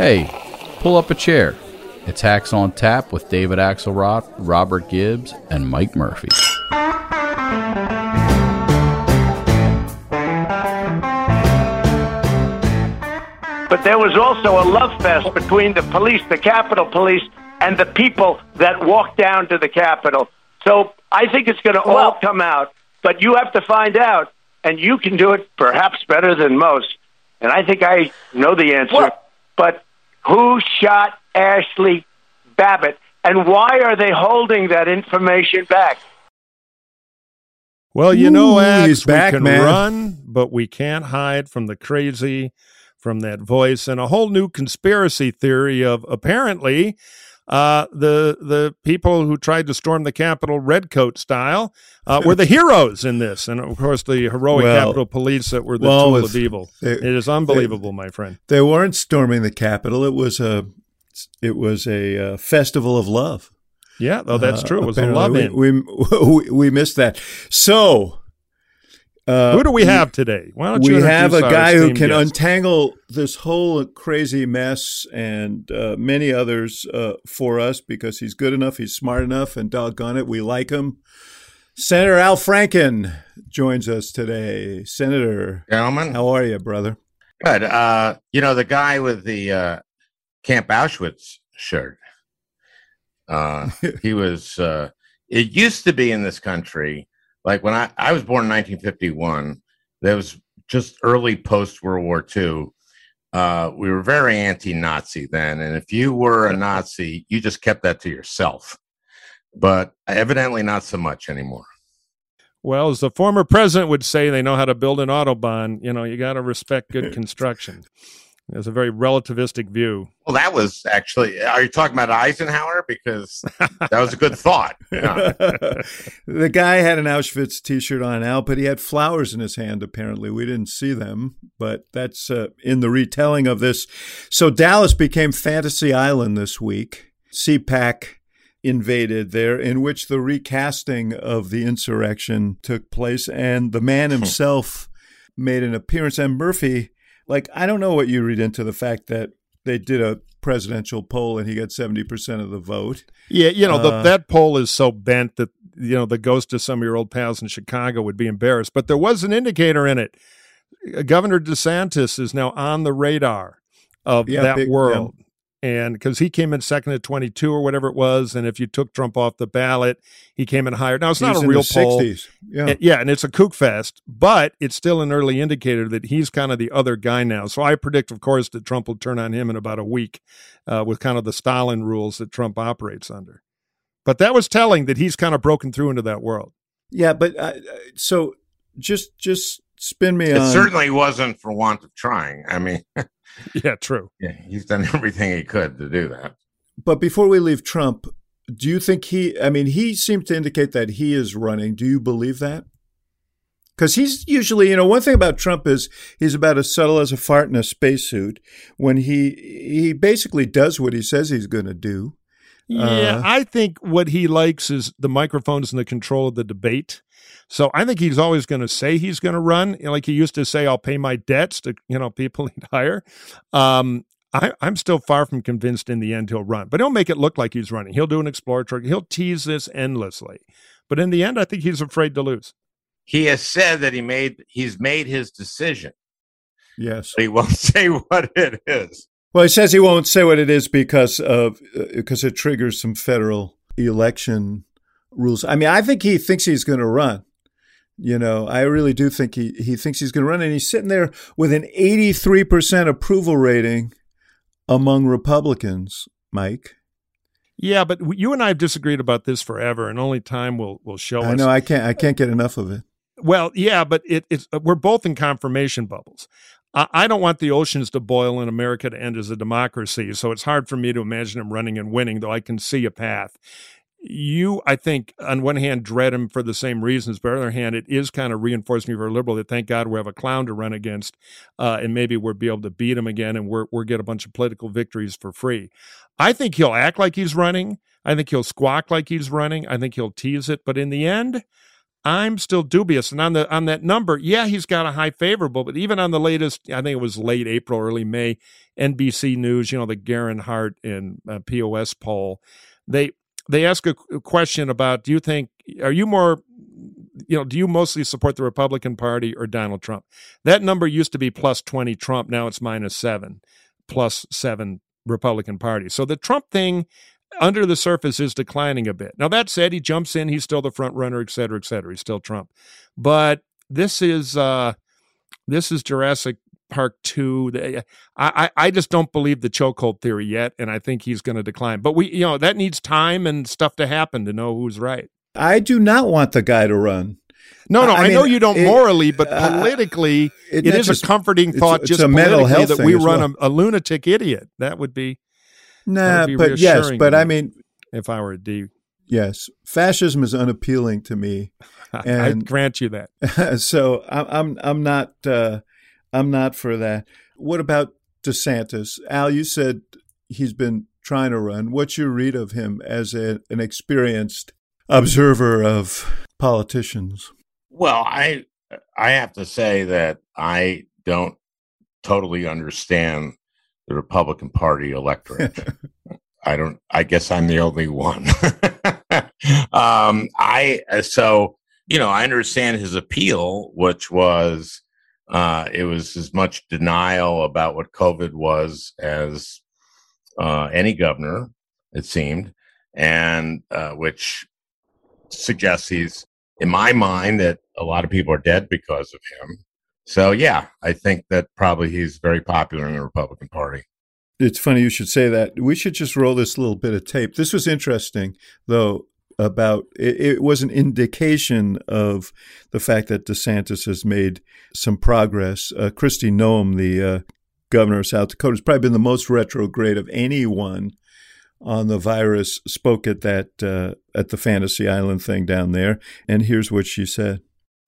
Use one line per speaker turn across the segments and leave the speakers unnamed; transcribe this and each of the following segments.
Hey, pull up a chair. It's Hacks on Tap with David Axelrod, Robert Gibbs, and Mike Murphy.
But there was also a love fest between the police, the Capitol Police, and the people that walked down to the Capitol. So I think it's going to all come out. But you have to find out, and you can do it perhaps better than most. And I think I know the answer. But who shot Ashli Babbitt, and why are they holding that information back?
Well, you know,
Ooh,
Axe,
he's back,
we can
man.
run, but we can't hide from the crazy, from that voice, and a whole new conspiracy theory of apparently uh, the the people who tried to storm the Capitol redcoat style uh, were the heroes in this, and of course the heroic
Well,
Capitol Police that were the
well,
tool of evil.
they-
it is unbelievable, my friend.
They weren't storming the Capitol. It was a it was a uh, festival of love.
Yeah, oh, that's
Uh,
true. It was a love
we, we we missed that. So uh,
Who do we have today? Why don't you
we have a guy who can
guest?
untangle this whole crazy mess and uh, many others uh, for us because he's good enough, he's smart enough, and doggone it, we like him. Senator Al Franken joins us today. Senator,
Gentlemen,
how are you, brother?
good. Uh, you know the guy with the uh, Camp Auschwitz shirt. Uh, he was. Uh, it used to be in this country, like when I I was born in 1951. There was just early post World War II. Uh, we were very anti-Nazi then, and if you were a Nazi, you just kept that to yourself. But evidently, not so much anymore.
Well, as the former president would say, they know how to build an autobahn. You know, you got to respect good construction. There's a very relativistic view.
Well, that was actually. Are you talking about Eisenhower? Because that was a good thought. Yeah.
the guy had an Auschwitz T-shirt on, Al, but he had flowers in his hand. Apparently, we didn't see them, but that's uh, in the retelling of this. So Dallas became Fantasy Island this week. CPAC invaded there, in which the recasting of the insurrection took place, and the man himself made an appearance. And Murphy, like, I don't know what you read into the fact that they did a presidential poll and he got seventy percent of the vote.
Yeah, you know, the,
Uh,
that poll is so bent that, you know, the ghost of some of your old pals in Chicago would be embarrassed. But there was an indicator in it. Governor DeSantis is now on the radar of
Yeah,
that
big-
world. And because he came in second at 22 or whatever it was. And if you took Trump off the ballot, he came in higher. Now, it's not a
in
real
the
poll.
60s. Yeah.
And- yeah, and it's a kook fest, but it's still an early indicator that he's kind of the other guy now. So I predict, of course, that Trump will turn on him in about a week uh, with kind of the Stalin rules that Trump operates under. But that was telling that he's kind of broken through into that world.
Yeah, but uh, so just just spin me
It
on.
certainly wasn't for want of trying. I mean,
Yeah, true.
yeah, he's done everything he could to do that.
But before we leave Trump, do you think he? I mean, he seemed to indicate that he is running. Do you believe that? Because he's usually, you know, one thing about Trump is he's about as subtle as a fart in a spacesuit. When he he basically does what he says he's going to do.
Yeah,
Uh,
I think what he likes is the microphones and the control of the debate. So I think he's always going to say he's going to run, you know, like he used to say, "I'll pay my debts to you know people he'd hire." Um, I, I'm still far from convinced in the end he'll run, but he'll make it look like he's running. He'll do an exploratory. He'll tease this endlessly, but in the end, I think he's afraid to lose.
He has said that he made he's made his decision,
Yes.
but he won't say what it is.
Well, he says he won't say what it is because of uh, because it triggers some federal election rules. I mean, I think he thinks he's going to run. You know, I really do think he he thinks he's going to run, and he's sitting there with an eighty three percent approval rating among Republicans. Mike,
Yeah, but you and I have disagreed about this forever, and only time will will show
I
us.
know I can't I can't get enough of it.
Well, yeah, but it, it's uh, we're both in confirmation bubbles. I, I don't want the oceans to boil and America to end as a democracy, so it's hard for me to imagine him running and winning, though I can see a path. You, I think, on one hand, dread him for the same reasons, but on the other hand, it is kind of reinforcing for a liberal that thank God we have a clown to run against, uh, and maybe we'll be able to beat him again, and we're we'll get a bunch of political victories for free. I think he'll act like he's running. I think he'll squawk like he's running. I think he'll tease it, but in the end, I'm still dubious. And on the on that number, yeah, he's got a high favorable, but even on the latest, I think it was late April, early May, NBC News, you know, the Garin Hart and uh, POS poll, they they ask a question about do you think are you more you know do you mostly support the republican party or donald trump? That number used to be plus 20 trump now it's minus 7 plus 7 republican party. So the trump thing under the surface is declining a bit. Now that said he jumps in he's still the front runner et cetera et cetera he's still trump. But this is uh this is jurassic Park two. I, I just don't believe the chokehold theory yet, and I think he's going to decline. But we, you know, that needs time and stuff to happen to know who's right.
I do not want the guy to run.
No, no, I, I mean, know you don't
it,
morally, but politically, uh, it, it is just, a comforting thought.
It's,
just
it's a mental health
that we
run
well. a, a, lunatic idiot. That would be.
Nah,
would be
but yes, but I mean,
if I were a D,
yes, fascism is unappealing to me.
And I grant you
that. so I'm, I'm, I'm not. Uh, I'm not for that. What about DeSantis? Al, you said he's been trying to run. What's your read of him as a, an experienced observer of politicians?
Well, I I have to say that I don't totally understand the Republican Party electorate. I don't. I guess I'm the only one. um, I so you know I understand his appeal, which was uh, it was as much denial about what COVID was as uh, any governor, it seemed, and uh, which suggests he's, in my mind, that a lot of people are dead because of him. So, yeah, I think that probably he's very popular in the Republican Party.
It's funny you should say that. We should just roll this little bit of tape. This was interesting, though about it, it, was an indication of the fact that DeSantis has made some progress. Uh, Kristi Noem, the uh, governor of South Dakota, has probably been the most retrograde of anyone on the virus. Spoke at that uh, at the Fantasy Island thing down there, and here's what she said: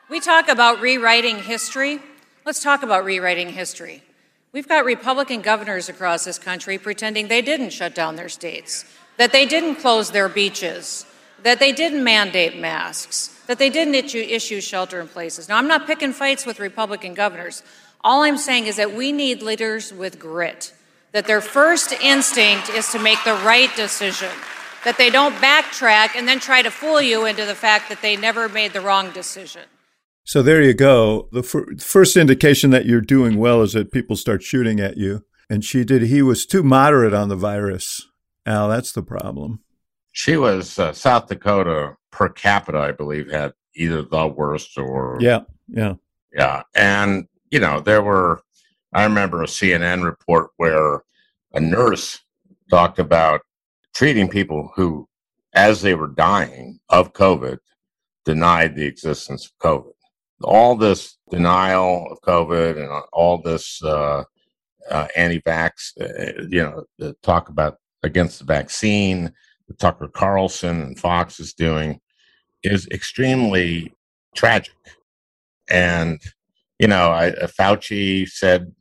We talk about rewriting history. Let's talk about rewriting history. We've got Republican governors across this country pretending they didn't shut down their states, that they didn't close their beaches, that they didn't mandate masks, that they didn't issue, issue shelter in places. Now, I'm not picking fights with Republican governors. All I'm saying is that we need leaders with grit, that their first instinct is to make the right decision, that they don't backtrack and then try to fool you into the fact that they never made the wrong decision.
So there you go. The fir- first indication that you're doing well is that people start shooting at you. And she did. He was too moderate on the virus. Al, that's the problem.
She was uh, South Dakota per capita, I believe, had either the worst or
yeah, yeah,
yeah. And you know, there were. I remember a CNN report where a nurse talked about treating people who, as they were dying of COVID, denied the existence of COVID. All this denial of COVID and all this uh, uh, anti-vax, uh, you know, the talk about against the vaccine, Tucker Carlson and Fox is doing is extremely tragic. And, you know, I, uh, Fauci said,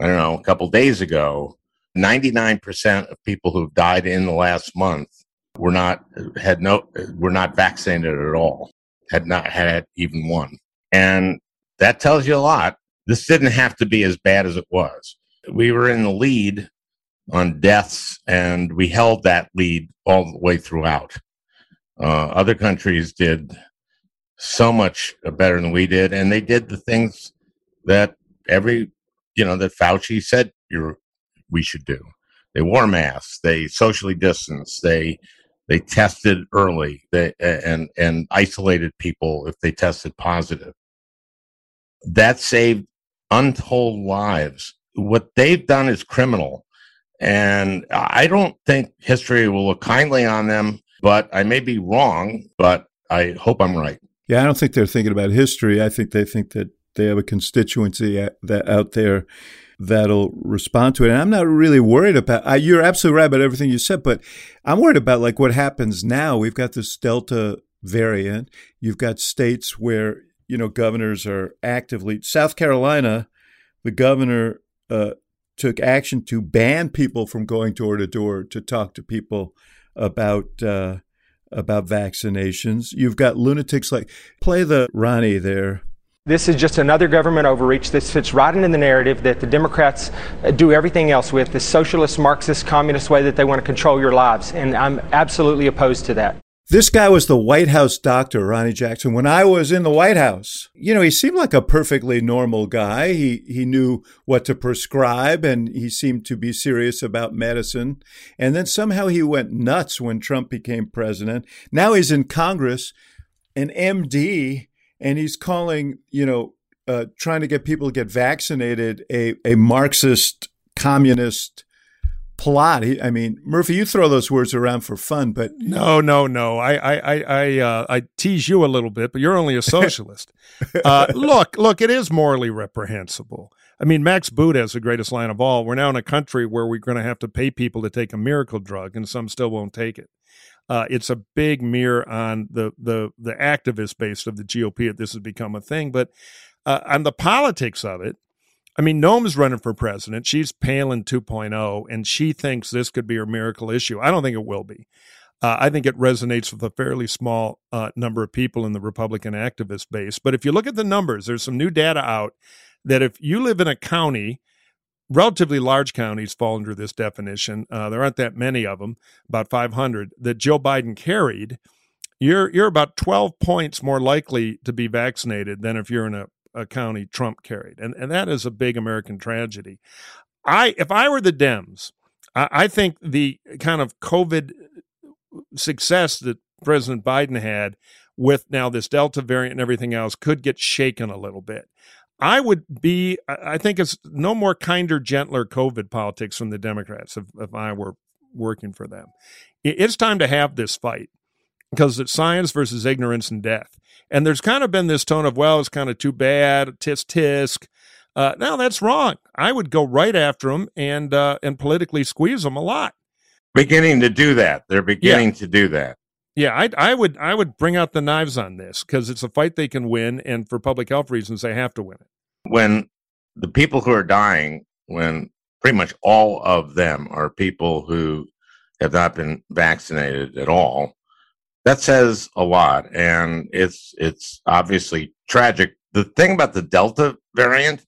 I don't know, a couple days ago, 99% of people who've died in the last month were not, had no, were not vaccinated at all, had not had even one. And that tells you a lot. This didn't have to be as bad as it was. We were in the lead on deaths, and we held that lead all the way throughout. Uh, other countries did so much better than we did, and they did the things that every you know that Fauci said we should do. They wore masks. They socially distanced. They they tested early. They and and isolated people if they tested positive. That saved untold lives. What they've done is criminal And I don't think history will look kindly on them, but I may be wrong, but I hope I'm right.
Yeah, I don't think they're thinking about history. I think they think that they have a constituency that out there that'll respond to it. And I'm not really worried about. I, you're absolutely right about everything you said, but I'm worried about like what happens now. We've got this Delta variant. You've got states where you know governors are actively. South Carolina, the governor uh, took action to ban people from going door to door to talk to people about. Uh, about vaccinations. You've got lunatics like play the Ronnie there
this is just another government overreach. This fits right into the narrative that the Democrats do everything else with, the socialist, Marxist, communist way that they want to control your lives. And I'm absolutely opposed to that.
This guy was the White House doctor, Ronny Jackson. When I was in the White House, you know, he seemed like a perfectly normal guy. He he knew what to prescribe and he seemed to be serious about medicine. And then somehow he went nuts when Trump became president. Now he's in Congress, an MD and he's calling, you know, uh, trying to get people to get vaccinated a, a Marxist communist plot. I mean, Murphy, you throw those words around for fun, but
no, no, no. I I I I, uh, I tease you a little bit, but you're only a socialist. uh, look, look, it is morally reprehensible. I mean, Max Boot has the greatest line of all. We're now in a country where we're going to have to pay people to take a miracle drug, and some still won't take it. Uh, it's a big mirror on the the the activist base of the GOP that this has become a thing. But uh, on the politics of it, I mean, Noem's running for president. She's Palin 2.0, and she thinks this could be her miracle issue. I don't think it will be. Uh, I think it resonates with a fairly small uh, number of people in the Republican activist base. But if you look at the numbers, there's some new data out that if you live in a county relatively large counties fall under this definition. Uh, there aren't that many of them, about 500 that Joe Biden carried. You're you're about 12 points more likely to be vaccinated than if you're in a county Trump carried, and and that is a big American tragedy. I if I were the Dems, I, I think the kind of COVID uh, success that President Biden had with now this Delta variant and everything else could get shaken a little bit. I would be, I think it's no more kinder, gentler COVID politics from the Democrats if, if I were working for them. It's time to have this fight because it's science versus ignorance and death. And there's kind of been this tone of, well, it's kind of too bad, tisk tisk. Uh, no, that's wrong. I would go right after them and uh, and politically squeeze them a lot.
Beginning to do that. They're beginning yeah. to do that.
Yeah, I, I would I would bring out the knives on this because it's a fight they can win, and for public health reasons, they have to win it.
When the people who are dying, when pretty much all of them are people who have not been vaccinated at all, that says a lot, and it's it's obviously tragic. The thing about the Delta variant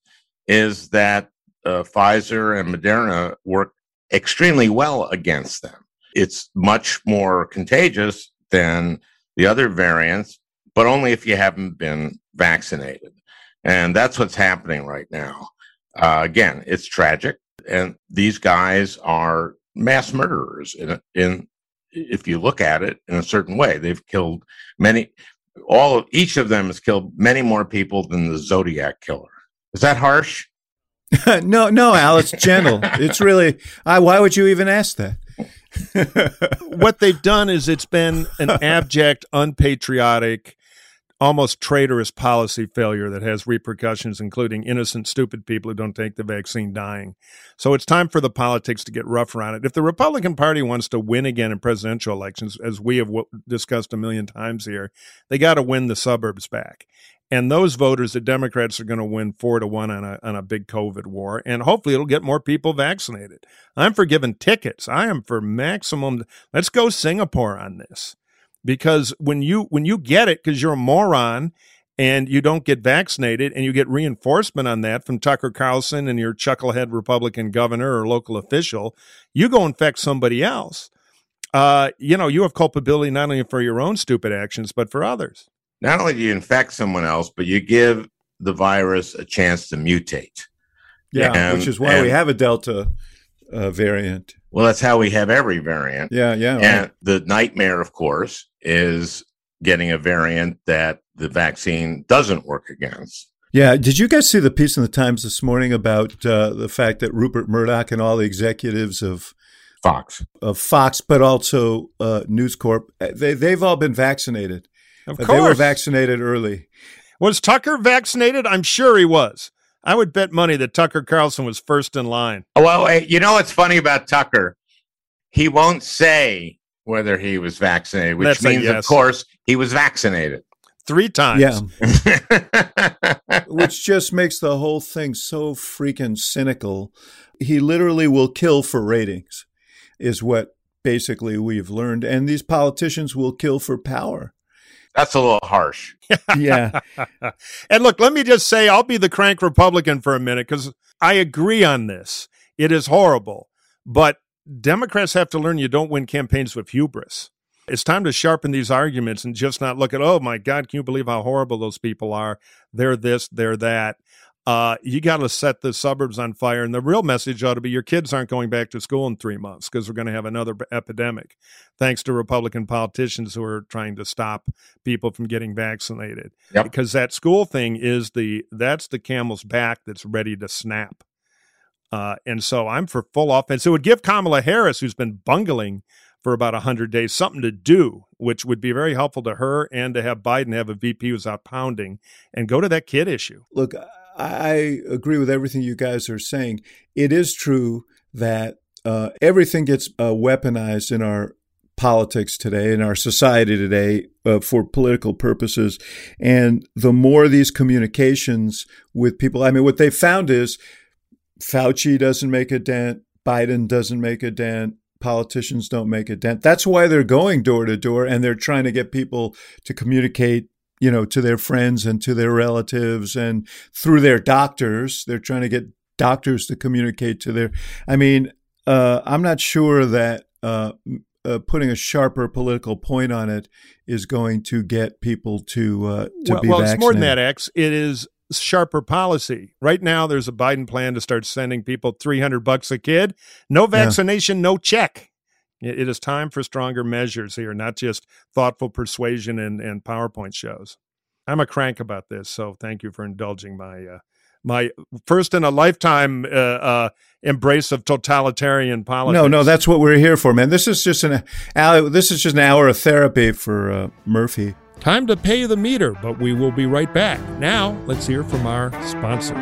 is that uh, Pfizer and Moderna work extremely well against them. It's much more contagious than the other variants, but only if you haven't been vaccinated. And that's what's happening right now. Uh, again, it's tragic. And these guys are mass murderers in, in if you look at it in a certain way. They've killed many, all of, each of them has killed many more people than the Zodiac killer. Is that harsh?
no, no, Al, it's gentle. it's really, I, why would you even ask that?
what they've done is it's been an abject, unpatriotic, almost traitorous policy failure that has repercussions, including innocent, stupid people who don't take the vaccine dying. So it's time for the politics to get rougher on it. If the Republican Party wants to win again in presidential elections, as we have discussed a million times here, they got to win the suburbs back. And those voters, the Democrats are going to win four to one on a on a big COVID war, and hopefully it'll get more people vaccinated. I'm for giving tickets. I am for maximum. Let's go Singapore on this, because when you when you get it, because you're a moron and you don't get vaccinated, and you get reinforcement on that from Tucker Carlson and your chucklehead Republican governor or local official, you go infect somebody else. Uh, you know, you have culpability not only for your own stupid actions, but for others
not only do you infect someone else, but you give the virus a chance to mutate.
Yeah, and, which is why and, we have a Delta uh, variant.
Well, that's how we have every variant.
Yeah, yeah.
And right. the nightmare, of course, is getting a variant that the vaccine doesn't work against.
Yeah. Did you guys see the piece in the Times this morning about uh, the fact that Rupert Murdoch and all the executives of
Fox,
of Fox, but also uh, News Corp, uh, they they've all been vaccinated.
Of
Uh,
course.
They were vaccinated early.
Was Tucker vaccinated? I'm sure he was. I would bet money that Tucker Carlson was first in line.
Oh, Well, eh, you know what's funny about Tucker? He won't say whether he was vaccinated, which
That's a
means,
yes.
of course, he was vaccinated.
Three times.
Yeah. which just makes the whole thing so freaking cynical. He literally will kill for ratings, is what basically we've learned. And these politicians will kill for power.
That's a little harsh.
Yeah.
and look, let me just say, I'll be the crank Republican for a minute because I agree on this. It is horrible, but Democrats have to learn you don't win campaigns with hubris. It's time to sharpen these arguments and just not look at, oh my God, can you believe how horrible those people are? They're this, they're that. Uh, you got to set the suburbs on fire. And the real message ought to be your kids aren't going back to school in three months because we're going to have another epidemic, thanks to Republican politicians who are trying to stop people from getting vaccinated.
Yep.
Because that school thing is the that's the camel's back that's ready to snap. Uh, and so I'm for full offense. It would give Kamala Harris, who's been bungling for about 100 days, something to do, which would be very helpful to her and to have Biden have a VP who's out pounding and go to that kid issue.
Look, I agree with everything you guys are saying. It is true that uh, everything gets uh, weaponized in our politics today, in our society today, uh, for political purposes. And the more these communications with people, I mean, what they found is Fauci doesn't make a dent, Biden doesn't make a dent. Politicians don't make a dent. That's why they're going door to door and they're trying to get people to communicate you know, to their friends and to their relatives and through their doctors. They're trying to get doctors to communicate to their. I mean, uh, I'm not sure that uh, uh, putting a sharper political point on it is going to get people to uh, to
well,
be
well
vaccinated.
it's more than that, Axe. It is sharper policy. Right now, there's a Biden plan to start sending people 300 bucks a kid. No vaccination, no check. It is time for stronger measures here, not just thoughtful persuasion and, and PowerPoint shows. I'm a crank about this, so thank you for indulging my uh, my first in a lifetime uh, uh, embrace of totalitarian politics.
No, no, that's what we're here for, man. This is just an hour, this is just an hour of therapy for uh, Murphy.
Time to pay the meter, but we will be right back. Now, let's hear from our sponsor.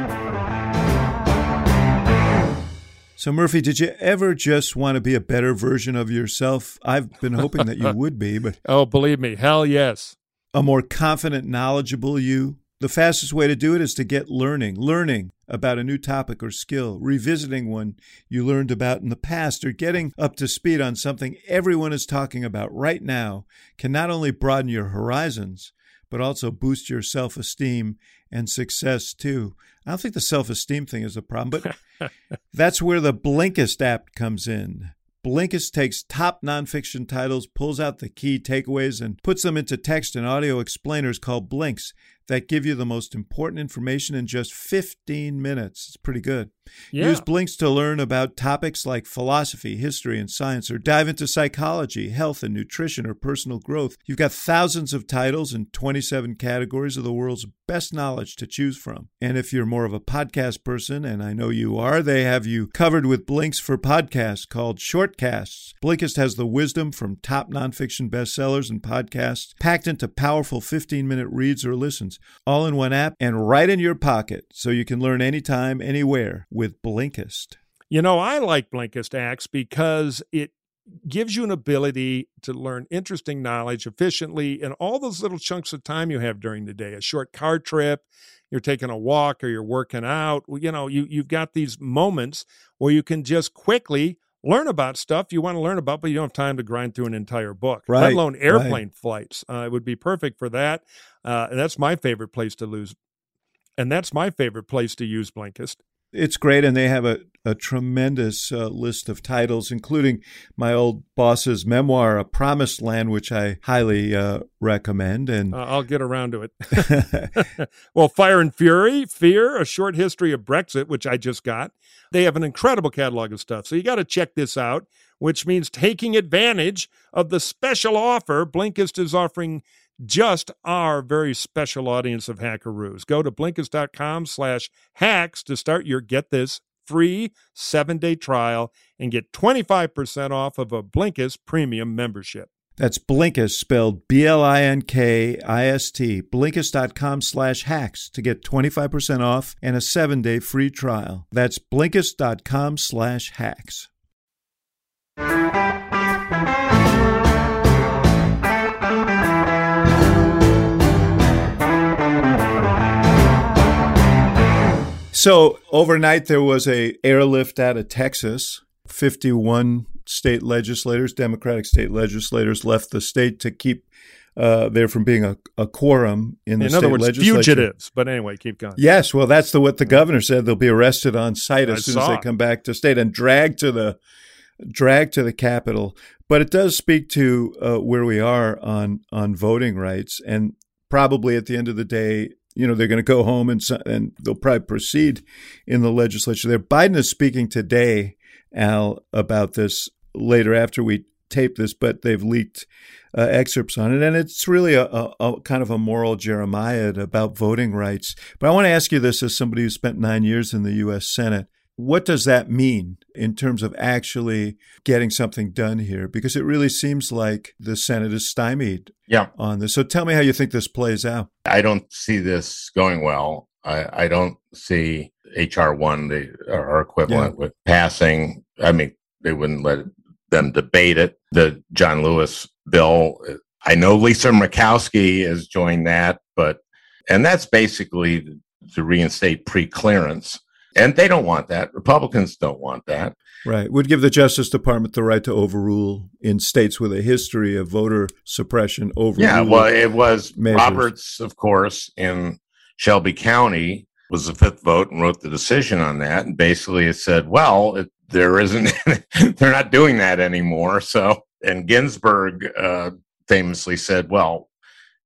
So, Murphy, did you ever just want to be a better version of yourself? I've been hoping that you would be, but
Oh, believe me, hell yes.
a more confident, knowledgeable you. The fastest way to do it is to get learning, learning about a new topic or skill, revisiting one you learned about in the past, or getting up to speed on something everyone is talking about right now can not only broaden your horizons, but also boost your self esteem and success too. I don't think the self esteem thing is a problem, but that's where the Blinkist app comes in. Blinkist takes top nonfiction titles, pulls out the key takeaways, and puts them into text and audio explainers called Blinks that give you the most important information in just 15 minutes. It's pretty good.
Yeah.
Use Blinks to learn about topics like philosophy, history, and science, or dive into psychology, health and nutrition, or personal growth. You've got thousands of titles in 27 categories of the world's best knowledge to choose from. And if you're more of a podcast person, and I know you are, they have you covered with Blinks for podcasts called Shortcasts. Blinkist has the wisdom from top nonfiction bestsellers and podcasts packed into powerful 15 minute reads or listens, all in one app and right in your pocket so you can learn anytime, anywhere with Blinkist.
You know, I like Blinkist Axe because it gives you an ability to learn interesting knowledge efficiently in all those little chunks of time you have during the day. A short car trip, you're taking a walk or you're working out. You know, you, you've got these moments where you can just quickly learn about stuff you want to learn about, but you don't have time to grind through an entire book, let
Right,
alone
right.
airplane flights. Uh, it would be perfect for that. Uh, and that's my favorite place to lose. And that's my favorite place to use Blinkist.
It's great, and they have a, a tremendous uh, list of titles, including my old boss's memoir, A Promised Land, which I highly uh, recommend. And
Uh, I'll get around to it. well, Fire and Fury, Fear, A Short History of Brexit, which I just got. They have an incredible catalog of stuff. So you got to check this out, which means taking advantage of the special offer Blinkist is offering just our very special audience of hackaroos. Go to Blinkist.com slash hacks to start your get this free seven-day trial and get 25% off of a Blinkist premium membership.
That's Blinkist, spelled B-L-I-N-K-I-S-T, Blinkist.com slash hacks to get 25% off and a seven-day free trial. That's Blinkist.com slash hacks. So overnight there was a airlift out of Texas. 51 state legislators, Democratic state legislators, left the state to keep uh, there from being a, a quorum in the
In
state
other words,
legislature.
fugitives. But anyway, keep going.
Yes, well, that's the what the governor said. They'll be arrested on site as
I
soon as they
it.
come back to state and dragged to the dragged to the Capitol. But it does speak to uh, where we are on on voting rights, and probably at the end of the day, you know, they're going to go home and and they'll probably proceed in the legislature. There, Biden is speaking today, Al, about this later after we tape this, but they've leaked uh, excerpts on it, and it's really a, a, a kind of a moral Jeremiah about voting rights. But I want to ask you this as somebody who spent nine years in the U.S. Senate. What does that mean in terms of actually getting something done here? Because it really seems like the Senate is stymied
Yeah.
on this. So tell me how you think this plays out.
I don't see this going well. I, I don't see HR one, the our equivalent with passing. I mean, they wouldn't let them debate it. The John Lewis bill. I know Lisa Murkowski has joined that, but and that's basically to reinstate pre-clearance, and they don't want that. Republicans don't want that.
Right. Would give the Justice Department the right to overrule in states with a history of voter suppression over.
Yeah, well, it was
measures.
Roberts, of course, in Shelby County was the fifth vote and wrote the decision on that. And basically, it said, well, it, there isn't, they're not doing that anymore. So, and Ginsburg uh, famously said, well,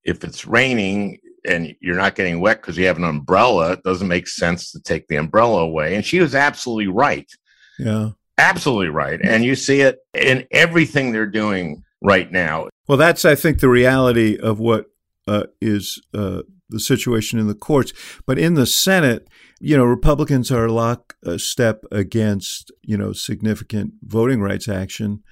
if it's raining and you're not getting wet because you have an umbrella, it doesn't make sense to take the umbrella away. And she was absolutely right.
yeah.
Absolutely right. And you see it in everything they're doing right now.
Well, that's, I think, the reality of what uh, is uh, the situation in the courts. But in the Senate, you know, Republicans are lock uh, step against, you know, significant voting rights action.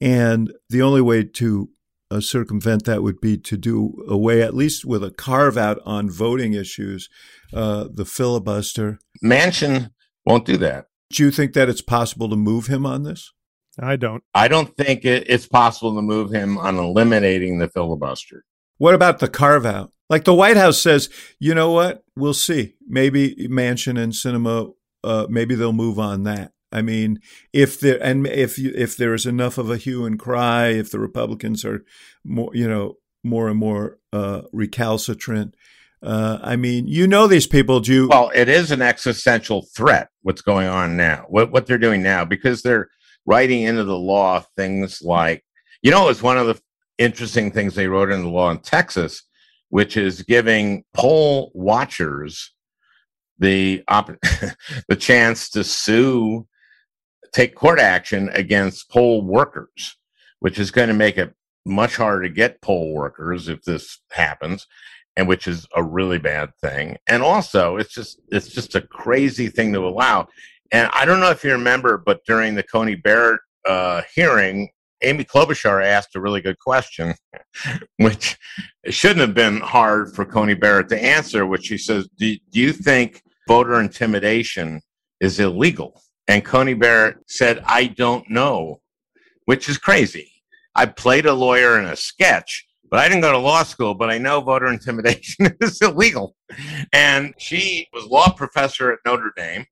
And the only way to uh, circumvent that would be to do away, at least with a carve out on voting issues, uh, the filibuster.
Manchin won't do that.
Do you think that it's possible to move him on this?
I don't.
I don't think it, it's possible to move him on eliminating the filibuster.
What about the carve out? Like the White House says, you know what? We'll see. Maybe Manchin and Sinema, uh, maybe they'll move on that. I mean, if there and if you, if there is enough of a hue and cry, if the Republicans are more, you know, more and more uh, recalcitrant. Uh, I mean, you know these people. Do?
Well, it is an existential threat. What's going on now? What what they're doing now? Because they're writing into the law things like, you know, it's one of the interesting things they wrote into the law in Texas, which is giving poll watchers the op- the chance to sue, take court action against poll workers, which is going to make it much harder to get poll workers if this happens and which is a really bad thing. And also, it's just it's just a crazy thing to allow. And I don't know if you remember, but during the Coney Barrett uh, hearing, Amy Klobuchar asked a really good question, which shouldn't have been hard for Coney Barrett to answer. Which she says, "Do, do you think voter intimidation is illegal?" And Coney Barrett said, "I don't know," which is crazy. I played a lawyer in a sketch, but I didn't go to law school, but I know voter intimidation is illegal. And she was law professor at Notre Dame.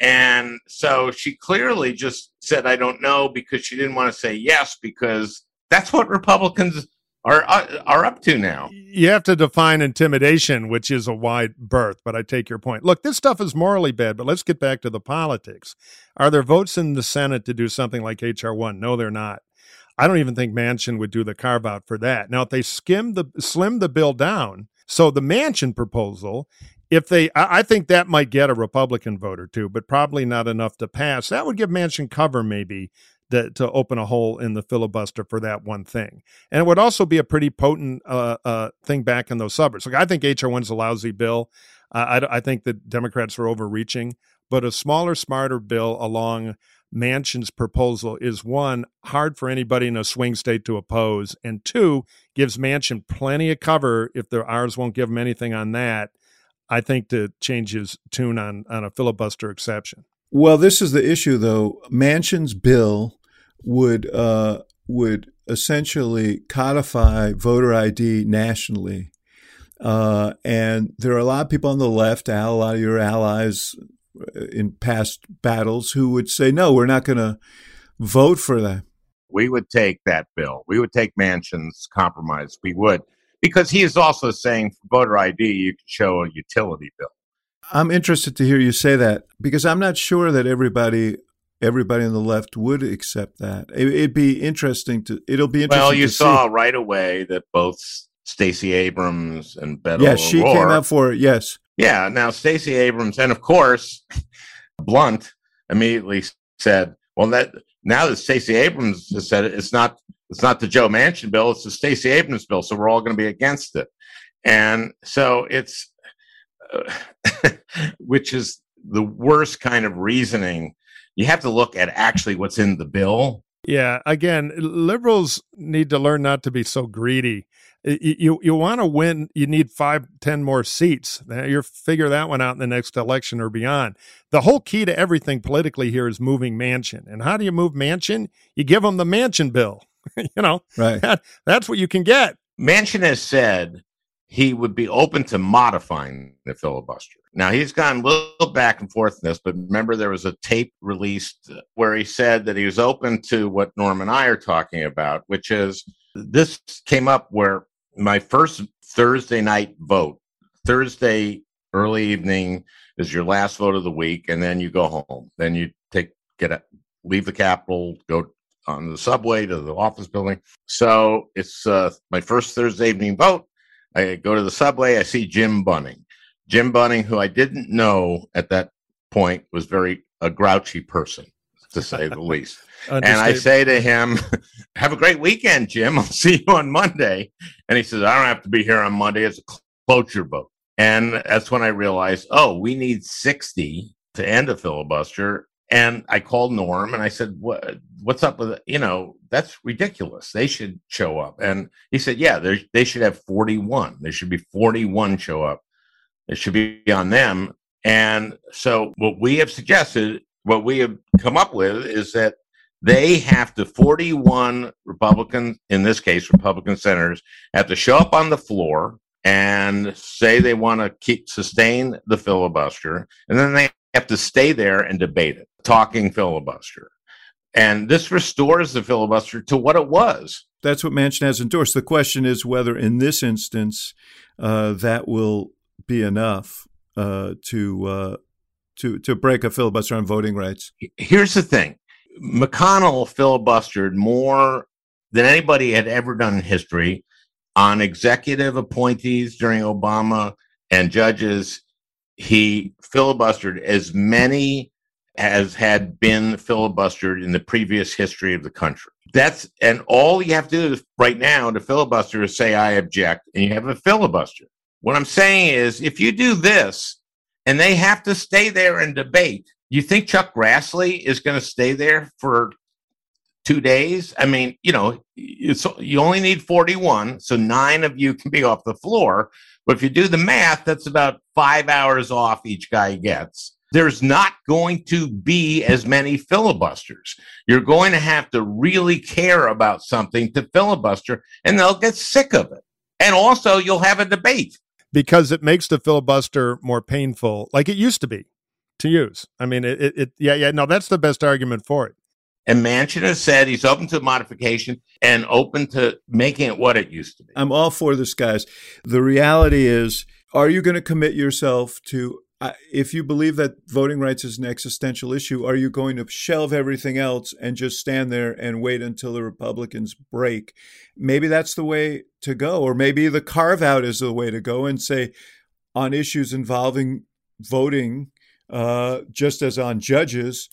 And so she clearly just said, I don't know, because she didn't want to say yes, because that's what Republicans are, uh, are up to now.
You have to define intimidation, which is a wide berth, but I take your point. Look, this stuff is morally bad, but let's get back to the politics. Are there votes in the Senate to do something like H.R. 1? No, they're not. I don't even think Manchin would do the carve out for that. Now, if they skim the slim the bill down, so the Manchin proposal, if they, I, I think that might get a Republican vote or two, but probably not enough to pass. That would give Manchin cover maybe that, to open a hole in the filibuster for that one thing. And it would also be a pretty potent uh, uh, thing back in those suburbs. Like I think HR one is a lousy bill. Uh, I, I think the Democrats are overreaching, but a smaller, smarter bill along Manchin's proposal is one, hard for anybody in a swing state to oppose, and two, gives Mansion plenty of cover if the ours won't give him anything on that. I think to change his tune on on a filibuster exception.
Well, this is the issue, though. Manchin's bill would uh, would essentially codify voter ID nationally, uh, and there are a lot of people on the left, a lot of your allies in past battles who would say, no, we're not going to vote for that.
We would take that bill. We would take Manchin's compromise. We would, because he is also saying for voter ID, you can show a utility bill.
I'm interested to hear you say that because I'm not sure that everybody everybody on the left would accept that. It, would be interesting to. It'll be interesting.
Well, you saw
see.
right away that both Stacey Abrams and Beto.
Yes, she
O'Rourke,
came out for it. Yes,
yeah. Now, Stacey Abrams, and of course, Blunt immediately said, "Well, that now that Stacey Abrams has said it, it's not it's not the Joe Manchin bill; it's the Stacey Abrams bill. So we're all going to be against it." And so it's, which is the worst kind of reasoning. You have to look at actually what's in the bill.
Yeah, again, liberals need to learn not to be so greedy you you want to win you need five ten more seats you figure that one out in the next election or beyond the whole key to everything politically here is moving Manchin. and how do you move Manchin? you give them the Manchin bill you know
right
that, that's what you can get
Manchin has said he would be open to modifying the filibuster now he's gone a little back and forth in this but remember there was a tape released where he said that he was open to what norm and i are talking about which is this came up where my first Thursday night vote, Thursday early evening is your last vote of the week, and then you go home. Then you take get a, leave the Capitol, go on the subway to the office building. So it's uh, my first Thursday evening vote. I go to the subway. I see Jim Bunning. Jim Bunning, who I didn't know at that point, was very a grouchy person, to say the least. and I say to him, "Have a great weekend, Jim. I'll see you on Monday." And he says, "I don't have to be here on Monday. It's a cloture vote." And that's when I realized, oh, we need sixty to end a filibuster. And I called Norm and I said, "What? What's up with? You know, that's ridiculous. They should show up." And he said, "Yeah, they should have forty-one. There should be forty-one show up. It should be on them." And so, what we have suggested, what we have come up with, is that they have to 41 Republican, in this case, Republican senators, have to show up on the floor and say they want to keep sustain the filibuster, and then they have to stay there and debate it, talking filibuster. And this restores the filibuster to what it was.
That's what Manchin has endorsed. The question is whether, in this instance, uh, that will be enough uh, to uh, to to break a filibuster on voting rights.
Here's the thing: McConnell filibustered more than anybody had ever done in history on executive appointees during Obama and judges. He filibustered as many as had been filibustered in the previous history of the country. That's and all you have to do right now to filibuster is say I object, and you have a filibuster. What I'm saying is, if you do this, and they have to stay there and debate, you think Chuck Grassley is going to stay there for two days? I mean, you know, you only need 41, so nine of you can be off the floor. But if you do the math, that's about five hours off each guy gets. There's not going to be as many filibusters. You're going to have to really care about something to filibuster, and they'll get sick of it. And also, you'll have a debate
because it makes the filibuster more painful, like it used to be to use. I mean, it, it, yeah, yeah, no, that's the best argument for it.
And Manchin has said he's open to modification and open to making it what it used to be.
I'm all for this, guys. The reality is, are you going to commit yourself to, uh, if you believe that voting rights is an existential issue, are you going to shelve everything else and just stand there and wait until the Republicans break? Maybe that's the way to go. Or maybe the carve out is the way to go and say, on issues involving voting uh, just as on judges,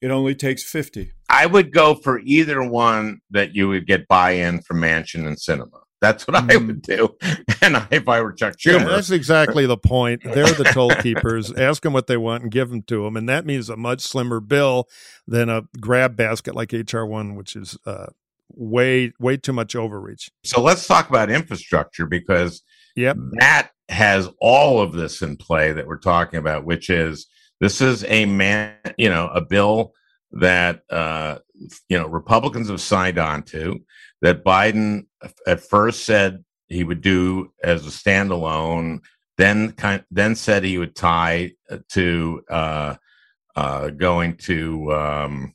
it only takes 50.
I would go for either one that you would get buy-in from Manchin and Sinema. That's what mm. I would do, and I, if I were Chuck Schumer.
Yeah, that's exactly the point. They're the toll keepers. Ask them what they want and give them to them, and that means a much slimmer bill than a grab basket like HR one, which is uh, way way too much overreach.
So let's talk about infrastructure because
yep.
that has all of this in play that we're talking about, which is this is a man, you know, a bill that uh, you know Republicans have signed on to that Biden at first said he would do as a standalone, then kind then said he would tie to uh, uh, going to um,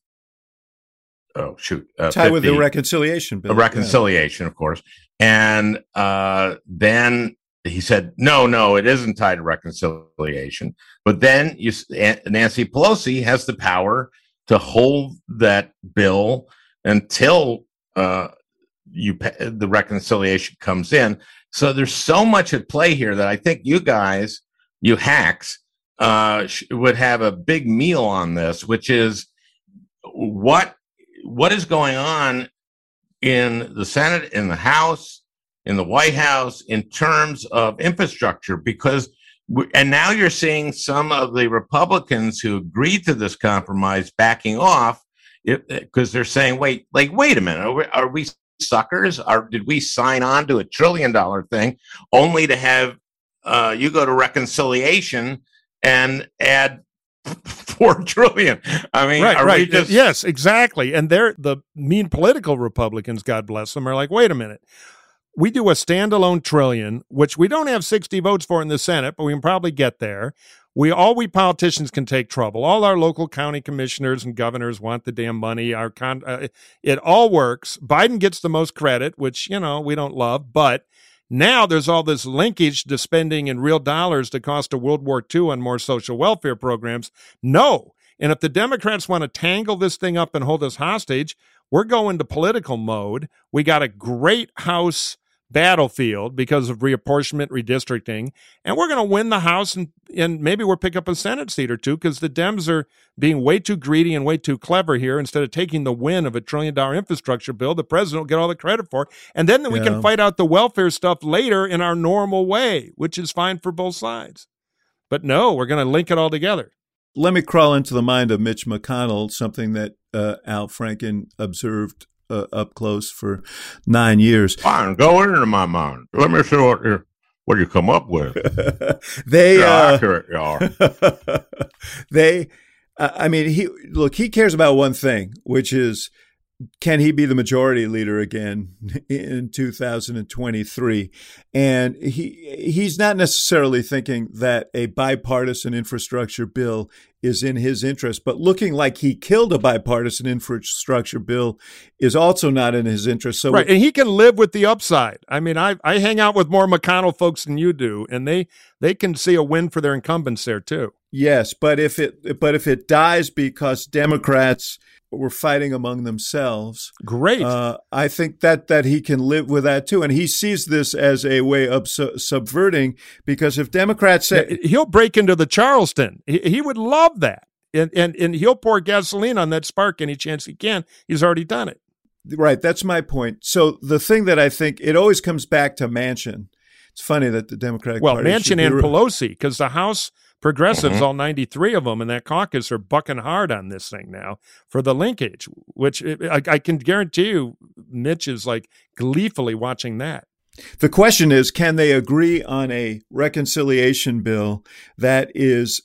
oh shoot
uh, tie 50, with the reconciliation bill.
A reconciliation, yeah. of course, and uh, then he said no, no, it isn't tied to reconciliation. But then you, Nancy Pelosi has the power to hold that bill until uh, you the reconciliation comes in. So there's so much at play here that I think you guys, you hacks, uh, would have a big meal on this, which is what what is going on in the Senate, in the House, in the White House, in terms of infrastructure, because and now you're seeing some of the Republicans who agreed to this compromise backing off because they're saying, wait, like, wait a minute, are we, are we suckers? Are, did we sign on to a trillion dollar thing only to have uh, you go to reconciliation and add four trillion? I mean,
right, right.
Just-
yes, exactly. And they're the mean political Republicans, God bless them, are like, wait a minute. We do a standalone trillion, which we don't have 60 votes for in the Senate, but we can probably get there. We all we politicians can take trouble. All our local county commissioners and governors want the damn money. Our con, uh, it all works. Biden gets the most credit, which you know we don't love, but now there's all this linkage to spending in real dollars to cost a World War II on more social welfare programs. No. And if the Democrats want to tangle this thing up and hold us hostage, we're going to political mode. We got a great House battlefield because of reapportionment, redistricting, and we're going to win the House and, and maybe we'll pick up a Senate seat or two because the Dems are being way too greedy and way too clever here. Instead of taking the win of a trillion dollar infrastructure bill, the president will get all the credit for, and then we yeah. can fight out the welfare stuff later in our normal way, which is fine for both sides. But no, we're going to link it all together.
Let me crawl into the mind of Mitch McConnell, something that uh, Al Franken observed uh, up close for nine years.
Fine, go into my mind. Let me see what you what you come up with.
they
yeah, uh, accurate you are.
they, I mean, he look. He cares about one thing, which is can he be the majority leader again in 2023 and he he's not necessarily thinking that a bipartisan infrastructure bill is in his interest but looking like he killed a bipartisan infrastructure bill is also not in his interest. So
right and he can live with the upside. I mean i i hang out with more mcconnell folks than you do and they they can see a win for their incumbents there too
yes but if it but if it dies because democrats were fighting among themselves.
Great. Uh,
I think that that he can live with that too, and he sees this as a way of su- subverting. Because if Democrats say
he'll break into the Charleston, he, he would love that, and, and and he'll pour gasoline on that spark any chance he can. He's already done it.
Right. That's my point. So the thing that I think it always comes back to Manchin. It's funny that the Democratic
well,
Party
Manchin and Pelosi, because the House progressives, mm-hmm. all 93 of them in that caucus, are bucking hard on this thing now for the linkage, which I, I can guarantee you, Mitch is like gleefully watching that.
The question is can they agree on a reconciliation bill that is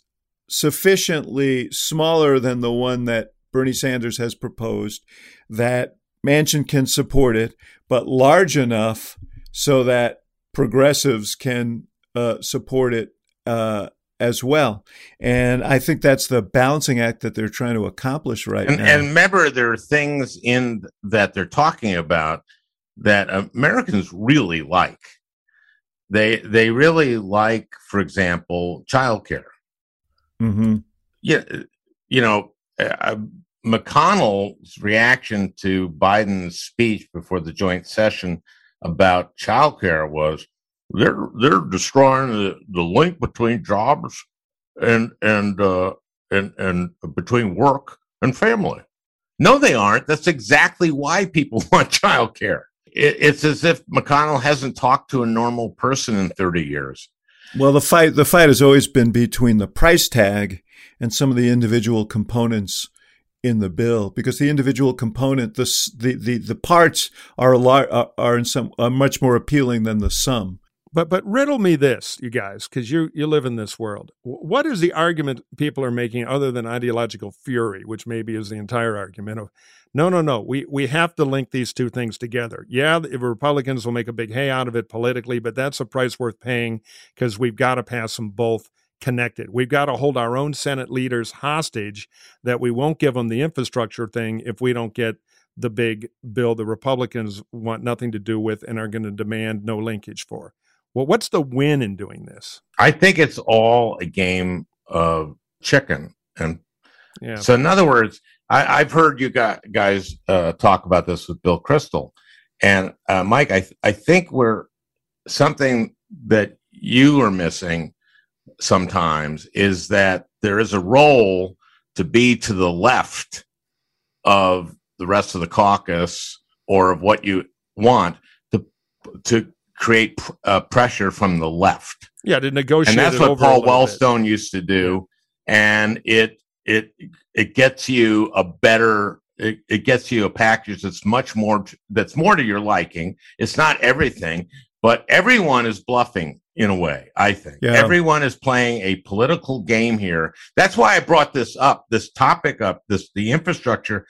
sufficiently smaller than the one that Bernie Sanders has proposed, that Manchin can support it, but large enough so that progressives can uh, support it uh, as well. And I think that's the balancing act that they're trying to accomplish right
and,
now.
And remember, there are things in that they're talking about that Americans really like. They they really like, for example, childcare.
Mm-hmm.
Yeah, you know, uh, McConnell's reaction to Biden's speech before the joint session about childcare was, they're they're destroying the, the link between jobs and and uh, and and between work and family. No, they aren't. That's exactly why people want child care. it's as if McConnell hasn't talked to a normal person in 30 years.
Well, the fight the fight has always been between the price tag and some of the individual components in the bill because the individual component the the the, the parts are a lot are in some are much more appealing than the sum.
But but riddle me this, you guys, because you you live in this world. What is the argument people are making other than ideological fury, which maybe is the entire argument of no, no, no. We we have to link these two things together. Yeah, the Republicans will make a big hay out of it politically, but that's a price worth paying because we've got to pass them both connected. We've got to hold our own Senate leaders hostage that we won't give them the infrastructure thing if we don't get the big bill the Republicans want nothing to do with and are going to demand no linkage for. Well, what's the win in doing this?
I think it's all a game of chicken. And yeah. so, in other words, I, have heard you guys uh, talk about this with Bill Kristol. And uh, Mike, I, th- I think we're something that you are missing sometimes is that there is a role to be to the left of the rest of the caucus or of what you want to to create uh, pressure from the left.
Yeah, to negotiate.
And that's what Paul Wellstone bit. used to do, and it it it gets you a better. It, it gets you a package that's much more that's more to your liking. It's not everything, but everyone is bluffing in a way. I think yeah. everyone is playing a political game here. That's why I brought this up, this topic up, this the infrastructure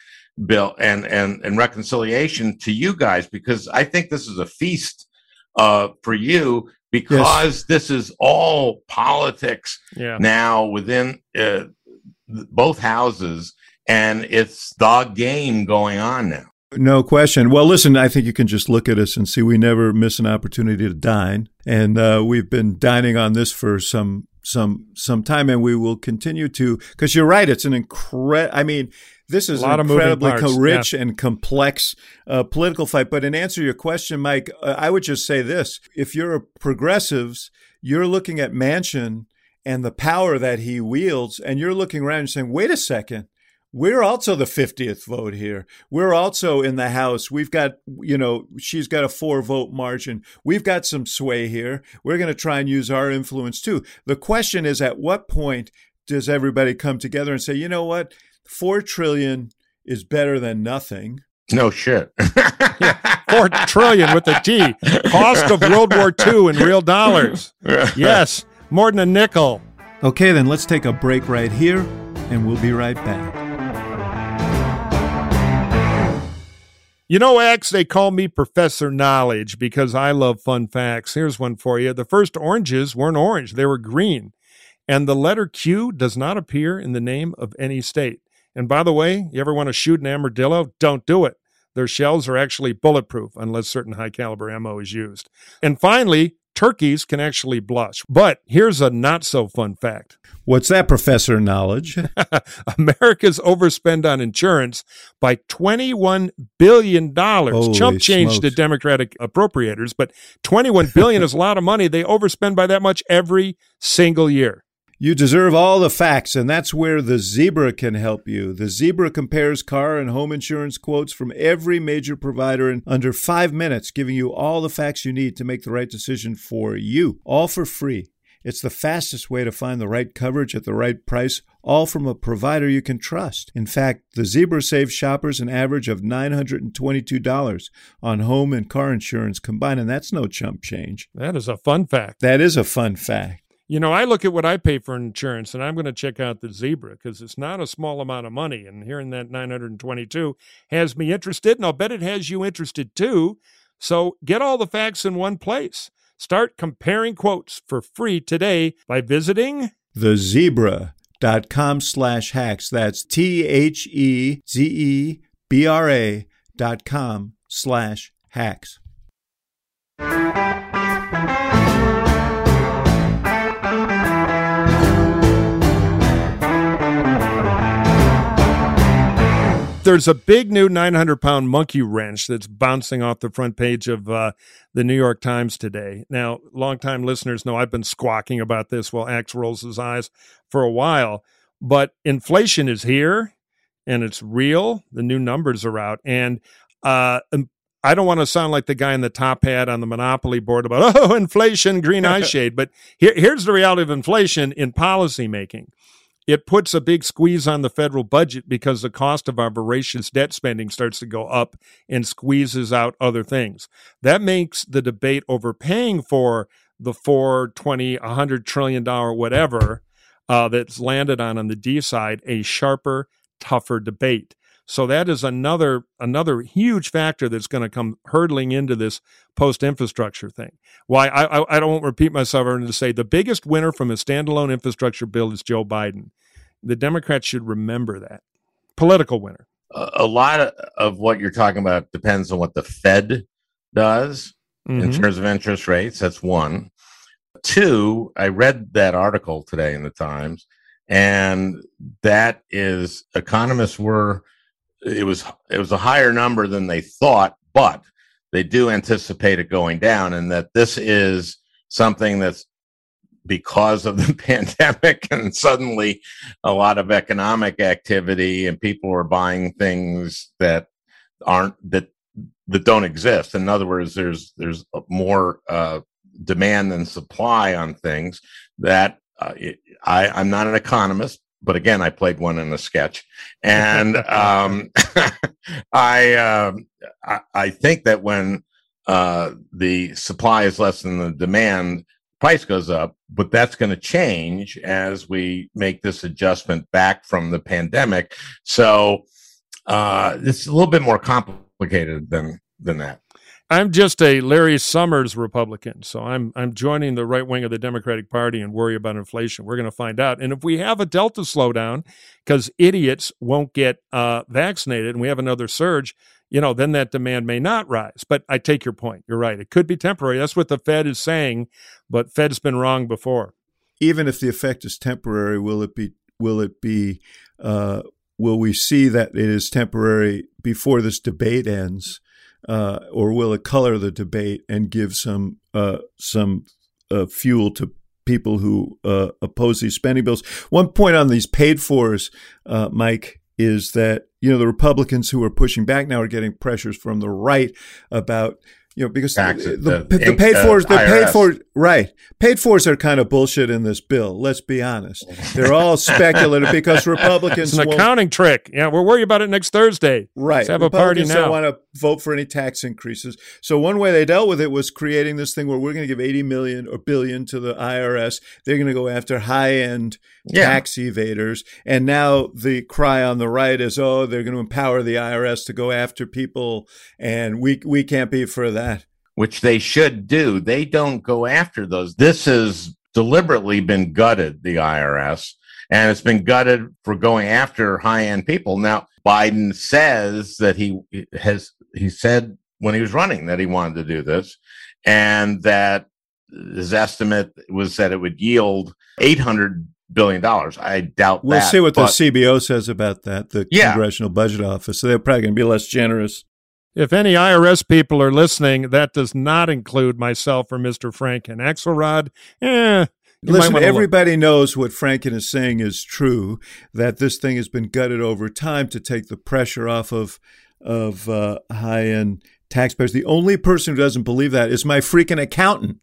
bill and and and reconciliation to you guys because I think this is a feast uh, for you because yes. this is all politics yeah. now within uh, both houses, and it's the game going on now.
No question. Well, listen, I think you can just look at us and see we never miss an opportunity to dine, and uh, we've been dining on this for some some some time, and we will continue to. Because you're right, it's an incredible. I mean, this is a lot an incredibly rich yeah. and complex uh, political fight. But in answer to your question, Mike, uh, I would just say this: if you're a progressives, you're looking at Manchin and the power that he wields, and you're looking around and saying, "Wait a second." We're also the 50th vote here. We're also in the House. We've got, you know, she's got a four vote margin. We've got some sway here. We're going to try and use our influence too. The question is at what point does everybody come together and say, you know what? four trillion is better than nothing.
No shit.
yeah, four trillion with a T. Cost of World War II in real dollars. Yes, more than a nickel.
Okay, then let's take a break right here, and we'll be right back.
You know, Axe, they call me Professor Knowledge because I love fun facts. Here's one for you. The first oranges weren't orange, they were green. And the letter Q does not appear in the name of any state. And by the way, you ever want to shoot an armadillo? Don't do it. Their shells are actually bulletproof unless certain high caliber ammo is used. And finally, turkeys can actually blush. But here's a not so fun fact.
What's that, Professor Knowledge?
America's overspend on insurance by $21 billion. Holy Chump changed smokes. the Democratic appropriators, but 21 billion is a lot of money. They overspend by that much every single year.
You deserve all the facts, and that's where the Zebra can help you. The Zebra compares car and home insurance quotes from every major provider in under five minutes, giving you all the facts you need to make the right decision for you, all for free. It's the fastest way to find the right coverage at the right price, all from a provider you can trust. In fact, the Zebra saves shoppers an average of $922 on home and car insurance combined, and that's no chump change.
That is a fun fact.
That is a fun fact.
You know, I look at what I pay for insurance and I'm going to check out the Zebra because it's not a small amount of money. And hearing that 922 has me interested, and I'll bet it has you interested too. So get all the facts in one place. Start comparing quotes for free today by visiting
thezebra.com slash hacks. That's T H E Z E B R A dot com slash hacks.
There's a big new 900 pound monkey wrench that's bouncing off the front page of uh, the New York Times today. Now, longtime listeners know I've been squawking about this while Axe rolls his eyes for a while, but inflation is here. and it's real. The new numbers are out, and uh, I don't want to sound like the guy in the top hat on the monopoly board about oh inflation, green eye shade. But here, here's the reality of inflation in policy making. It puts a big squeeze on the federal budget because the cost of our voracious debt spending starts to go up and squeezes out other things. That makes the debate over paying for the four, twenty, a hundred trillion dollar whatever uh, that's landed on on the D side a sharper, tougher debate. So that is another another huge factor that's going to come hurtling into this post infrastructure thing. Why I, I, I don't repeat myself and to say the biggest winner from a standalone infrastructure bill is Joe Biden. The Democrats should remember that political winner.
A lot of what you're talking about depends on what the Fed does mm-hmm. in terms of interest rates. That's one. Two, I read that article today in the Times, and that is economists were it was it was a higher number than they thought, but they do anticipate it going down, and that this is something that's because of the pandemic and suddenly a lot of economic activity and people are buying things that aren't that that don't exist. In other words, there's there's more uh, demand than supply on things that uh, I, I'm not an economist, but again, I played one in a sketch, and um, I, um, I, I think that when uh, the supply is less than the demand, price goes up. But that's going to change as we make this adjustment back from the pandemic. So uh, it's a little bit more complicated than than that.
I'm just a Larry Summers Republican, so I'm I'm joining the right wing of the Democratic Party and worry about inflation. We're going to find out, and if we have a Delta slowdown because idiots won't get uh, vaccinated, and we have another surge, you know, then that demand may not rise. But I take your point. You're right. It could be temporary. That's what the Fed is saying, but Fed's been wrong before.
Even if the effect is temporary, will it be? Will it be? Uh, will we see that it is temporary before this debate ends? Uh, or will it color the debate and give some uh, some uh, fuel to people who uh, oppose these spending bills? One point on these paid fors, uh, Mike, is that you know the Republicans who are pushing back now are getting pressures from the right about you know, because
Taxes,
the, the, the, paid fors, the paid for right, paid fors are kind of bullshit in this bill. Let's be honest; they're all speculative because Republicans.
It's an accounting trick. Yeah, we'll worry about it next Thursday.
Right,
Let's have a party now.
Don't want to vote for any tax increases. So one way they dealt with it was creating this thing where we're going to give eighty million or billion to the IRS. They're going to go after high end yeah. tax evaders, and now the cry on the right is, oh, they're going to empower the IRS to go after people, and we we can't be for that that.
Which they should do. They don't go after those. This has deliberately been gutted, the IRS, and it's been gutted for going after high end people. Now, Biden says that he has, he said when he was running that he wanted to do this and that his estimate was that it would yield 800 billion dollars. I doubt
we'll
that,
see what the CBO says about that, the yeah. Congressional Budget Office. So they're probably going to be less generous.
If any IRS people are listening, that does not include myself or Mr. Franken. Axelrod, eh.
Listen, everybody look. knows what Franken is saying is true. That this thing has been gutted over time to take the pressure off of of uh, high end taxpayers. The only person who doesn't believe that is my freaking accountant.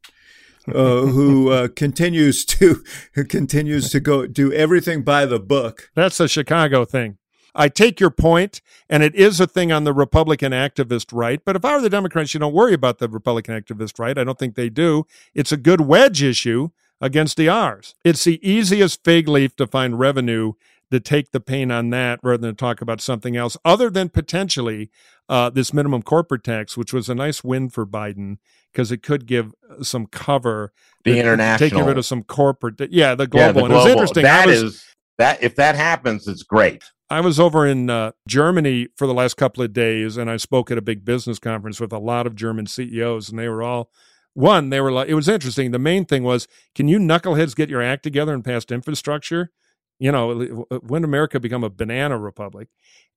Uh, who uh, continues to who continues to go do everything by the book.
That's a Chicago thing. I take your point, and it is a thing on the Republican activist right. But if I were the Democrats, you don't worry about the Republican activist right. I don't think they do. It's a good wedge issue against the R's. It's the easiest fig leaf to find revenue to take the pain on that rather than talk about something else, other than potentially uh, this minimum corporate tax, which was a nice win for Biden because it could give some cover.
The international,
taking rid of some corporate, yeah, the global. Yeah, the
global. It was interesting. That was, is, that if that happens, it's great.
I was over in uh, Germany for the last couple of days, and I spoke at a big business conference with a lot of German CEOs, and they were all one. They were like, it was interesting. The main thing was, can you knuckleheads get your act together and pass infrastructure? You know, uh, when America become a banana republic,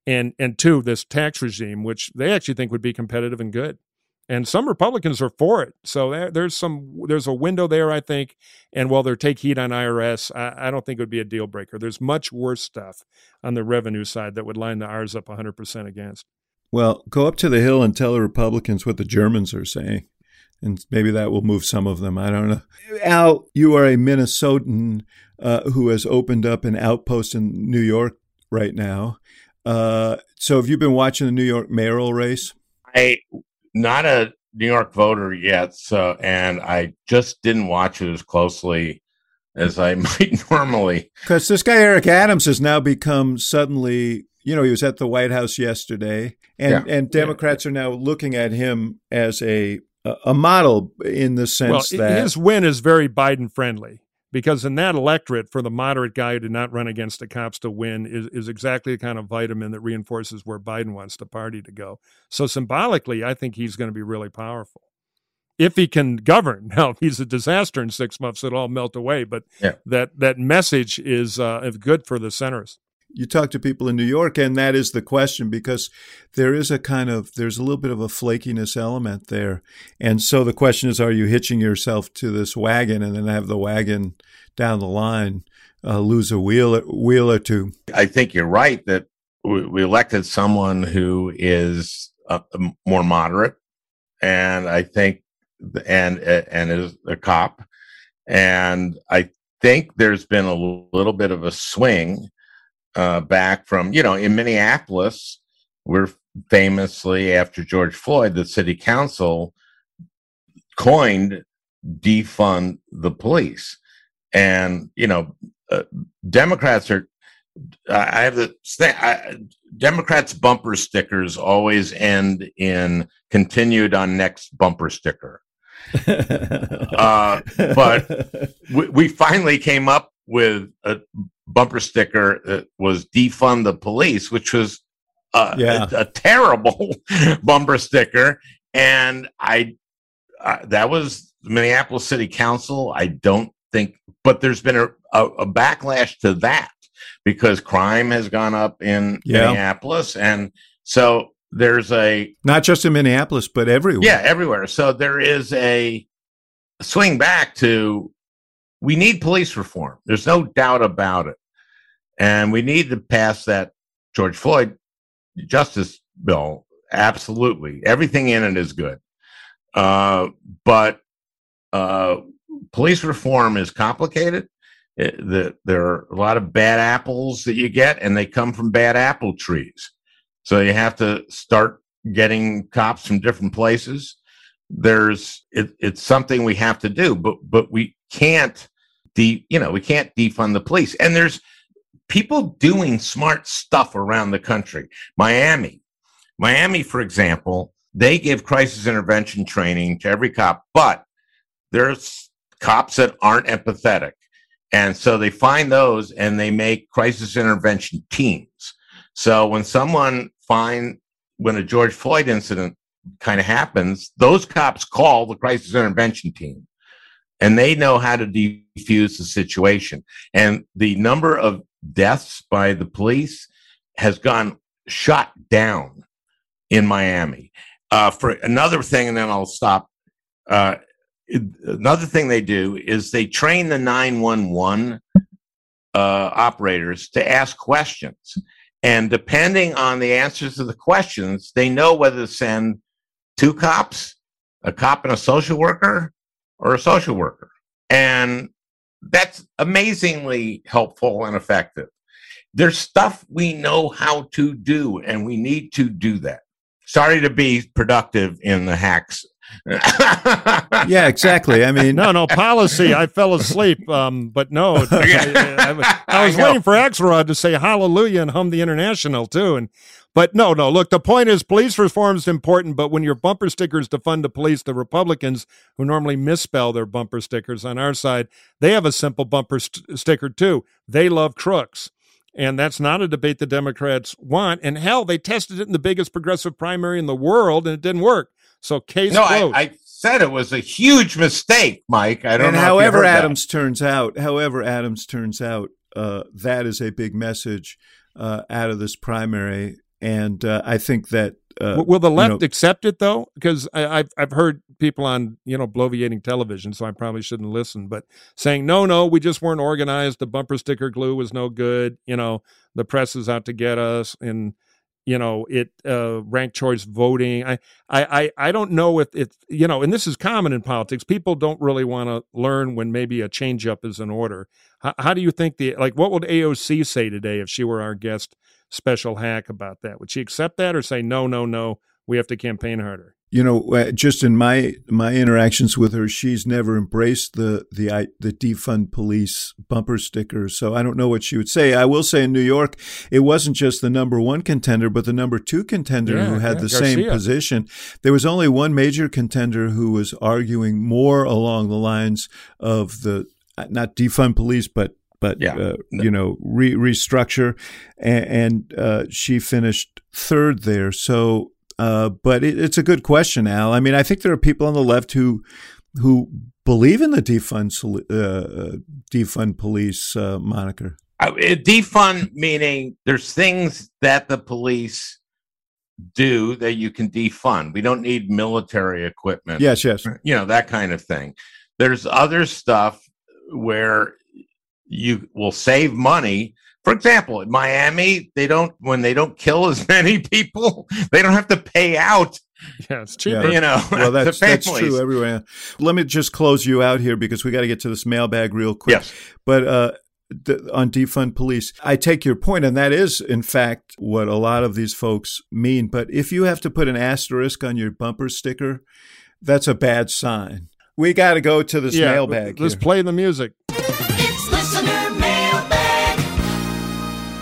and and two, this tax regime, which they actually think would be competitive and good. and some Republicans are for it. So there, there's some there's a window there, I think. And while they're take heat on IRS, I, I, don't think it would be a deal breaker. There's much worse stuff on the revenue side that would line the R's up 100 percent against.
Well, go up to the Hill and tell the Republicans what the Germans are saying. And maybe that will move some of them. I don't know. Al, you are a Minnesotan uh, who has opened up an outpost in New York right now. Uh, so have you been watching the New York mayoral race?
I not a New York voter yet, so and I just didn't watch it as closely as I might normally.
Because this guy Eric Adams has now become suddenly, you know, he was at the White House yesterday, and yeah. and Democrats yeah. are now looking at him as a a model in the sense
well,
that
his win is very Biden friendly because in that electorate for the moderate guy who did not run against the cops to win is, is exactly the kind of vitamin that reinforces where Biden wants the party to go. So symbolically, I think he's going to be really powerful. If he can govern, now if he's a disaster in six months, it'll all melt away. But yeah. that that message is uh, good for the centrists
you talk to people in New York, and that is the question because there is a kind of there's a little bit of a flakiness element there, and so the question is, are you hitching yourself to this wagon and then have the wagon down the line uh, lose a wheel wheel or two?
I think you're right that we, elected someone who is uh, more moderate, and I think and and is a cop, and I think there's been a little bit of a swing uh, back from, you know, in Minneapolis, we're famously after George Floyd, the city council coined defund the police. And, you know, uh, Democrats are, I have the I, Democrats bumper stickers always end in continued on next bumper sticker. uh, but we, we, finally came up with a bumper sticker that was defund the police, which was a, yeah. a, a terrible bumper sticker. And I, uh, that was Minneapolis City Council. I don't think, but there's been a, a, a backlash to that because crime has gone up in yeah. Minneapolis. And so there's a.
Not just in Minneapolis, but everywhere.
Yeah, everywhere. So there is a swing back to we need police reform. There's no doubt about it. And we need to pass that George Floyd justice bill. Absolutely. Everything in it is good. Uh, but uh, police reform is complicated. It, the, there are a lot of bad apples that you get, and they come from bad apple trees. So you have to start getting cops from different places. There's it, it's something we have to do, but but we can't de, you know we can't defund the police. And there's people doing smart stuff around the country. Miami, Miami, for example, they give crisis intervention training to every cop, but there's cops that aren't empathetic. And so they find those and they make crisis intervention teams. So when someone find when a George Floyd incident kind of happens, those cops call the crisis intervention team and they know how to defuse the situation. And the number of deaths by the police has gone shot down in Miami. Uh, for another thing, and then I'll stop. Uh, another thing they do is they train the 911 uh, operators to ask questions. And depending on the answers to the questions, they know whether to send two cops, a cop and a social worker, or a social worker. And that's amazingly helpful and effective. There's stuff we know how to do, and we need to do that. Sorry to be productive in the hacks.
Yeah, exactly. I mean,
no, no policy. I fell asleep, um, but no, I, I, I, was waiting for Axelrod to say hallelujah and hum the international too, and but no, no. Look, the point is police reform is important, but when your bumper stickers defund the police, the Republicans who normally misspell their bumper stickers on our side, they have a simple bumper st- sticker too. They love crooks. And that's not a debate the Democrats want. And hell, they tested it in the biggest progressive primary in the world and it didn't work. So case
no,
closed.
I, I said it was a huge mistake, Mike. I don't know.
and
know.
However, Adams that. turns out, however Adams turns out, uh, that is a big message uh, out of this primary and uh, I think that uh,
will the left
you know,
accept it though? Because I've I've heard people on you know bloviating television, so I probably shouldn't listen, but saying no, no, we just weren't organized. The bumper sticker glue was no good. You know, the press is out to get us, and you know it uh, ranked choice voting. I I I don't know if it's you know, and this is common in politics. People don't really want to learn when maybe a change up is in order. How, how do you think the like? What would AOC say today if she were our guest? special hack about that. Would she accept that or say, no, no, no, we have to campaign harder?
You know, uh, just in my my interactions with her, she's never embraced the the the defund police bumper sticker. So I don't know what she would say. I will say in New York, it wasn't just the number one contender, but the number two contender
yeah,
who had
yeah,
the
Garcia.
same position. There was only one major contender who was arguing more along the lines of the not defund police, but but
Yeah.
uh, you know re- restructure, and, and uh, she finished third there. So, uh, but it, it's a good question, Al. I mean, I think there are people on the left who who believe in the defund uh, uh, defund police uh, moniker.
Uh, defund meaning there's things that the police do that you can defund. We don't need military equipment.
Yes, yes.
you know that kind of thing there's other stuff where you will save money for example in miami they don't when they don't kill as many people they don't have to pay out
Yeah, it's cheaper.
Yeah.
you know
Well,
the
that's that's true everywhere. Let me just close you out here because we got to get to this mailbag real quick.
yes
But uh, th- on defund police, I take your point, and that is, in fact, what a lot of these folks mean. But if you have to put an asterisk on your bumper sticker, that's a bad sign. We got to go to this
yeah,
mailbag.
Let's
here.
play the music.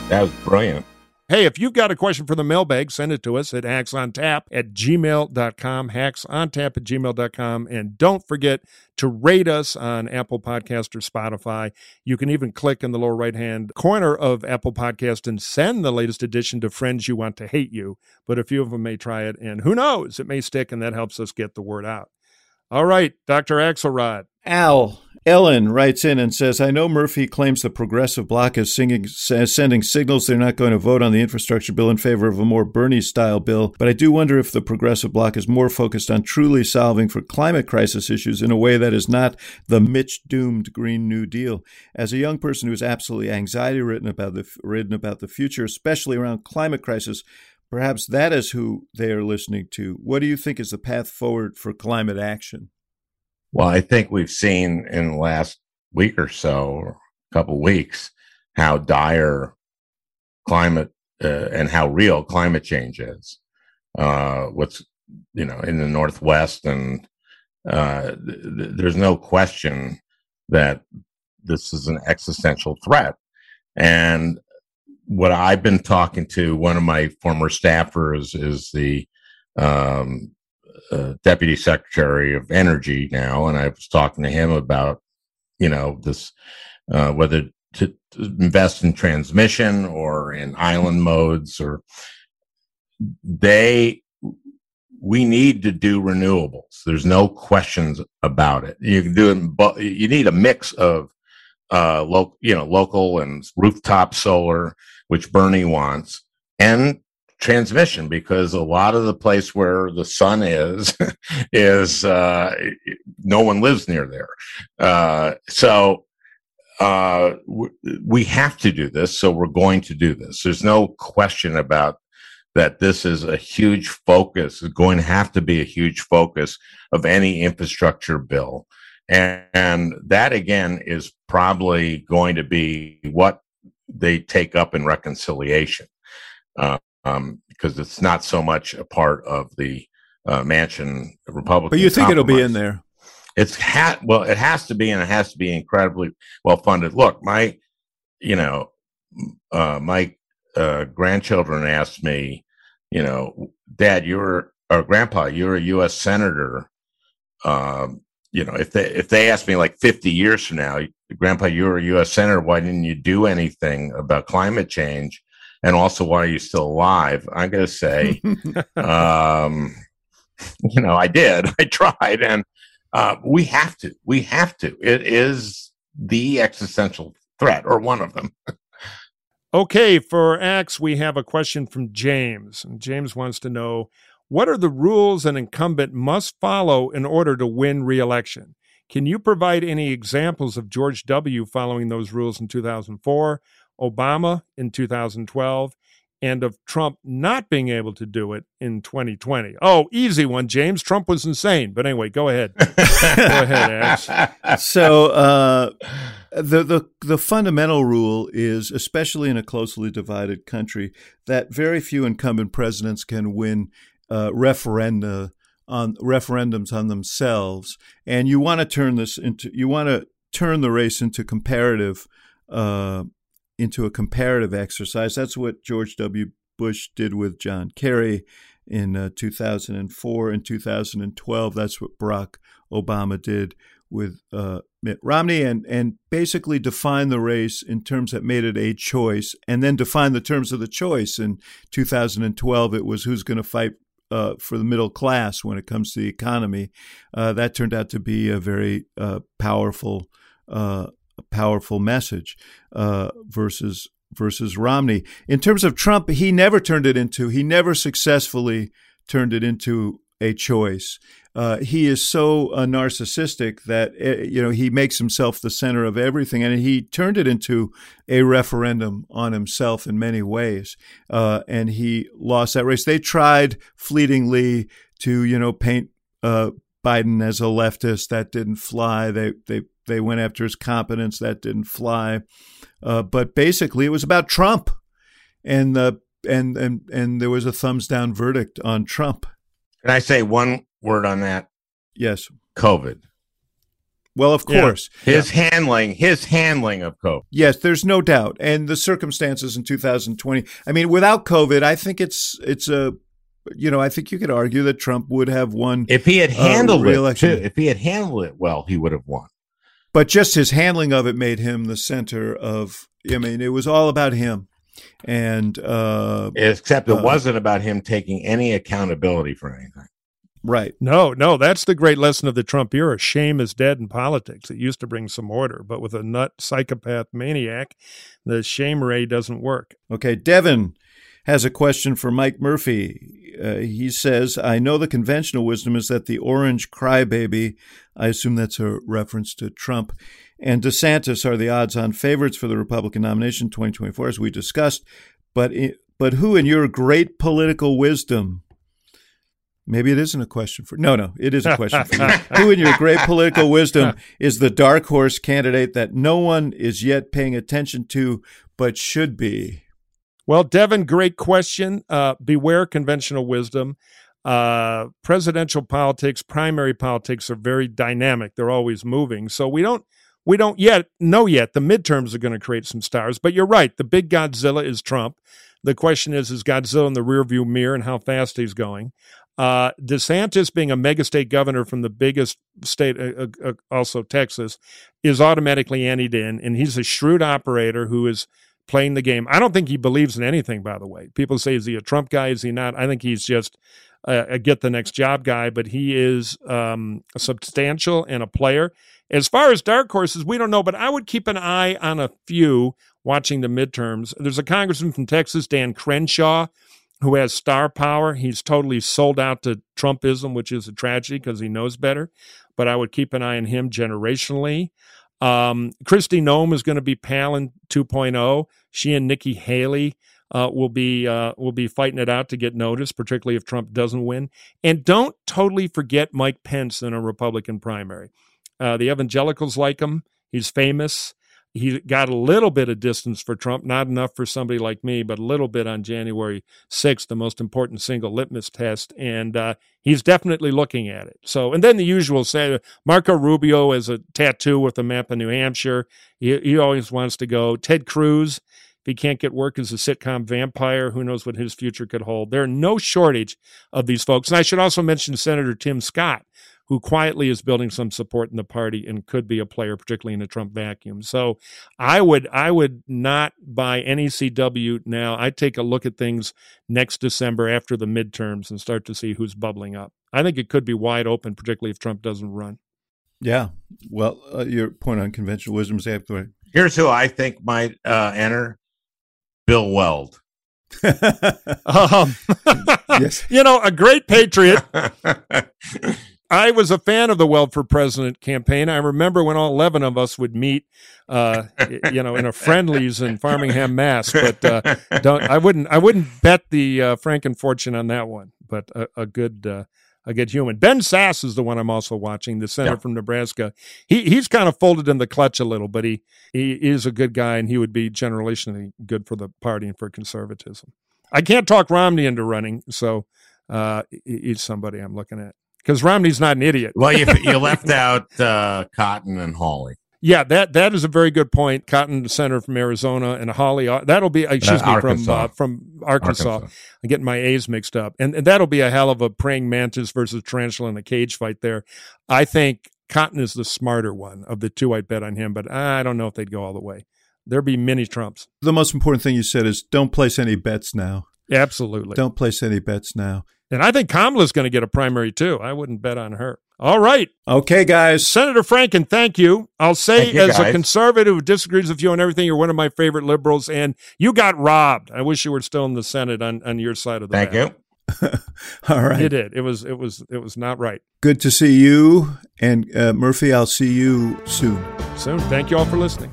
That was brilliant
Hey, if you've got a question for the mailbag, send it to us at hacksontap at gmail.com, hacksontap at gmail.com. And don't forget to rate us on Apple Podcast or Spotify. You can even click in the lower right hand corner of Apple Podcast and send the latest edition to friends you want to hate you. But a few of them may try it, and who knows, it may stick, and that helps us get the word out. All right, Dr. Axelrod.
Al Ellen writes in and says, I know Murphy claims the progressive bloc is singing, sending signals they're not going to vote on the infrastructure bill in favor of a more Bernie style bill, but I do wonder if the progressive bloc is more focused on truly solving for climate crisis issues in a way that is not the Mitch doomed Green New Deal. As a young person who is absolutely anxiety ridden about the ridden about the future, especially around climate crisis, perhaps that is who they are listening to. What do you think is the path forward for climate action?
well i think we've seen in the last week or so or couple weeks how dire climate uh, and how real climate change is uh, what's you know in the northwest and uh, th- th- there's no question that this is an existential threat and what i've been talking to one of my former staffers is the um, uh, deputy secretary of energy now and i was talking to him about you know this uh, whether to, to invest in transmission or in island modes or they we need to do renewables. There's no questions about it. You can do it but you need a mix of uh local you know local and rooftop solar which bernie wants and transmission because a lot of the place where the sun is is uh no one lives near there. Uh so uh w- we have to do this so we're going to do this. There's no question about that this is a huge focus is going to have to be a huge focus of any infrastructure bill and, and that again is probably going to be what they take up in reconciliation uh, um, because it's not so much a part of the uh, Manchin Republican.
But you think it'll be in there?
It's ha- well, it has to be, and it has to be incredibly well funded. Look, my, you know, uh, my uh, grandchildren asked me, you know, Dad, you're or Grandpa, you're a U.S. senator. Um, you know, if they if they ask me like 50 years from now, Grandpa, you were a U.S. senator, why didn't you do anything about climate change? And also, why are you still alive? I'm going to say, um, you know, I did. I tried, and uh, we have to. We have to. It is the existential threat, or one of them.
Okay, for Axe, we have a question from James. And James wants to know what are the rules an incumbent must follow in order to win re-election? Can you provide any examples of George W. following those rules in 2004, Obama in 2012, and of Trump not being able to do it in 2020? Oh, easy one, James. Trump was insane. But anyway, go ahead. go ahead, Axe.
so uh, the the the fundamental rule is, especially in a closely divided country, that very few incumbent presidents can win uh, referenda on referendums on themselves, and you want to turn this into you want to turn the race into comparative uh, into a comparative exercise. That's what George W. Bush did with John Kerry in uh, 2004 and 2012. That's what Barack Obama did with uh, Mitt Romney, and and basically define the race in terms that made it a choice, and then define the terms of the choice. In 2012, it was who's going to fight uh, for the middle class when it comes to the economy. Uh, that turned out to be a very uh, powerful, uh, powerful message uh, versus versus Romney. In terms of Trump, he never turned it into. He never successfully turned it into a choice. Uh, he is so uh, narcissistic that uh, you know he makes himself the center of everything, and he turned it into a referendum on himself in many ways. Uh, and he lost that race. They tried fleetingly to you know paint uh, Biden as a leftist. That didn't fly. They they they went after his competence. That didn't fly. Uh, but basically, it was about Trump, and the and and and there was a thumbs down verdict on Trump.
Can I say one word on that?
Yes.
COVID.
Well, of
Yeah.
course.
His handling, his handling of COVID.
Yes, there's no doubt. And the circumstances in 2020. I mean, without COVID, I think it's it's a you know, I think you could argue that Trump would have won,
If he had
Uh,
handled it,
re-election.
too, if he had handled it well, he would have won.
but just his handling of it made him the center of I mean, it was all about him. And uh
Except it
Uh,
wasn't about him taking any accountability for anything.
right.
No, no, that's the great lesson of the Trump era. Shame is dead in politics. It used to bring some order, but with a nut psychopath maniac, the shame ray doesn't work.
Okay, Devin has a question for Mike Murphy. Uh, he says, I know the conventional wisdom is that the orange crybaby, I assume that's a reference to Trump, and DeSantis are the odds on favorites for the Republican nomination 2024, as we discussed. But, i- but who, in your great political wisdom, maybe it isn't a question for, no, no, it is a question for you. Who, in your great political wisdom, is the dark horse candidate that no one is yet paying attention to but should be?
Well, Devin, great question. Uh, beware conventional wisdom. Uh, presidential politics, primary politics are very dynamic. They're always moving. So we don't we don't yet know yet. The midterms are going to create some stars. But you're right. The big Godzilla is Trump. The question is, is Godzilla in the rearview mirror and how fast he's going? Uh, DeSantis, being a mega state governor from the biggest state, uh, uh, uh, also Texas, is automatically anteed in, and he's a shrewd operator who is playing the game. I don't think he believes in anything, by the way. People say, is he a Trump guy? Is he not? I think he's just a, a get the next job guy, but he is um, substantial and a player. As far as dark horses, we don't know, but I would keep an eye on a few watching the midterms. There's a congressman from Texas, Dan Crenshaw, who has star power. He's totally sold out to Trumpism, which is a tragedy because he knows better. But I would keep an eye on him generationally. Um, Kristi Noem is going to be Palin 2.0. She and Nikki Haley uh, will be uh, will be fighting it out to get noticed, particularly if Trump doesn't win. And don't totally forget Mike Pence in a Republican primary. Uh, the evangelicals like him. He's famous. He got a little bit of distance for Trump, not enough for somebody like me, but a little bit on January 6th, the most important single litmus test. And uh, he's definitely looking at it. So, and then the usual say Marco Rubio has a tattoo with a map of New Hampshire. He, he always wants to go. Ted Cruz, if he can't get work as a sitcom vampire, who knows what his future could hold. There are no shortage of these folks. And I should also mention Senator Tim Scott, who quietly is building some support in the party and could be a player, particularly in a Trump vacuum. So I would I would not buy any CW now. I'd take a look at things next December after the midterms and start to see who's bubbling up. I think it could be wide open, particularly if Trump doesn't run.
Yeah. Well, uh, your point on conventional wisdom is absolutely
Here's who I think might uh, enter Bill Weld.
Um,
Yes.
you know, a great patriot. I was a fan of the Weld for President campaign. I remember when all 11 of us would meet, uh, you know, in a friendlies in Framingham, Mass. But uh, don't, I wouldn't, I wouldn't bet the uh, Franken fortune on that one. But a, a good, uh, a good human. Ben Sasse is the one I'm also watching, the senator
Yeah.
from Nebraska. He he's kind of folded in the clutch a little, but he he is a good guy, and he would be generationally good for the party and for conservatism. I can't talk Romney into running, so uh, he's somebody I'm looking at because Romney's not an idiot.
Well, you, you left out uh, Cotton and Hawley.
Yeah, that that is a very good point. Cotton, the senator from Arizona, and Hawley. uh, That'll be excuse me from
Arkansas.
uh, from Arkansas.
Arkansas.
I'm getting my A's mixed up, and, and that'll be a hell of a praying mantis versus tarantula in a cage fight there. I think Cotton is the smarter one of the two. I'd bet on him, but I don't know if they'd go all the way. There'd be many Trumps.
The most important thing you said is don't place any bets now.
Absolutely.
Don't place any bets now.
And I think Kamala's going to get a primary too. I wouldn't bet on her. All right.
Okay, guys.
Senator Franken, thank you. I'll say,
you,
as a conservative who disagrees with you on everything, you're one of my favorite liberals, and you got robbed. I wish you were still in the Senate on, on your side of the
Thank
battle.
you.
All right.
You did. It was it was it was not right.
Good to see you. And uh, Murphy, I'll see you soon.
Soon. Thank you all for listening.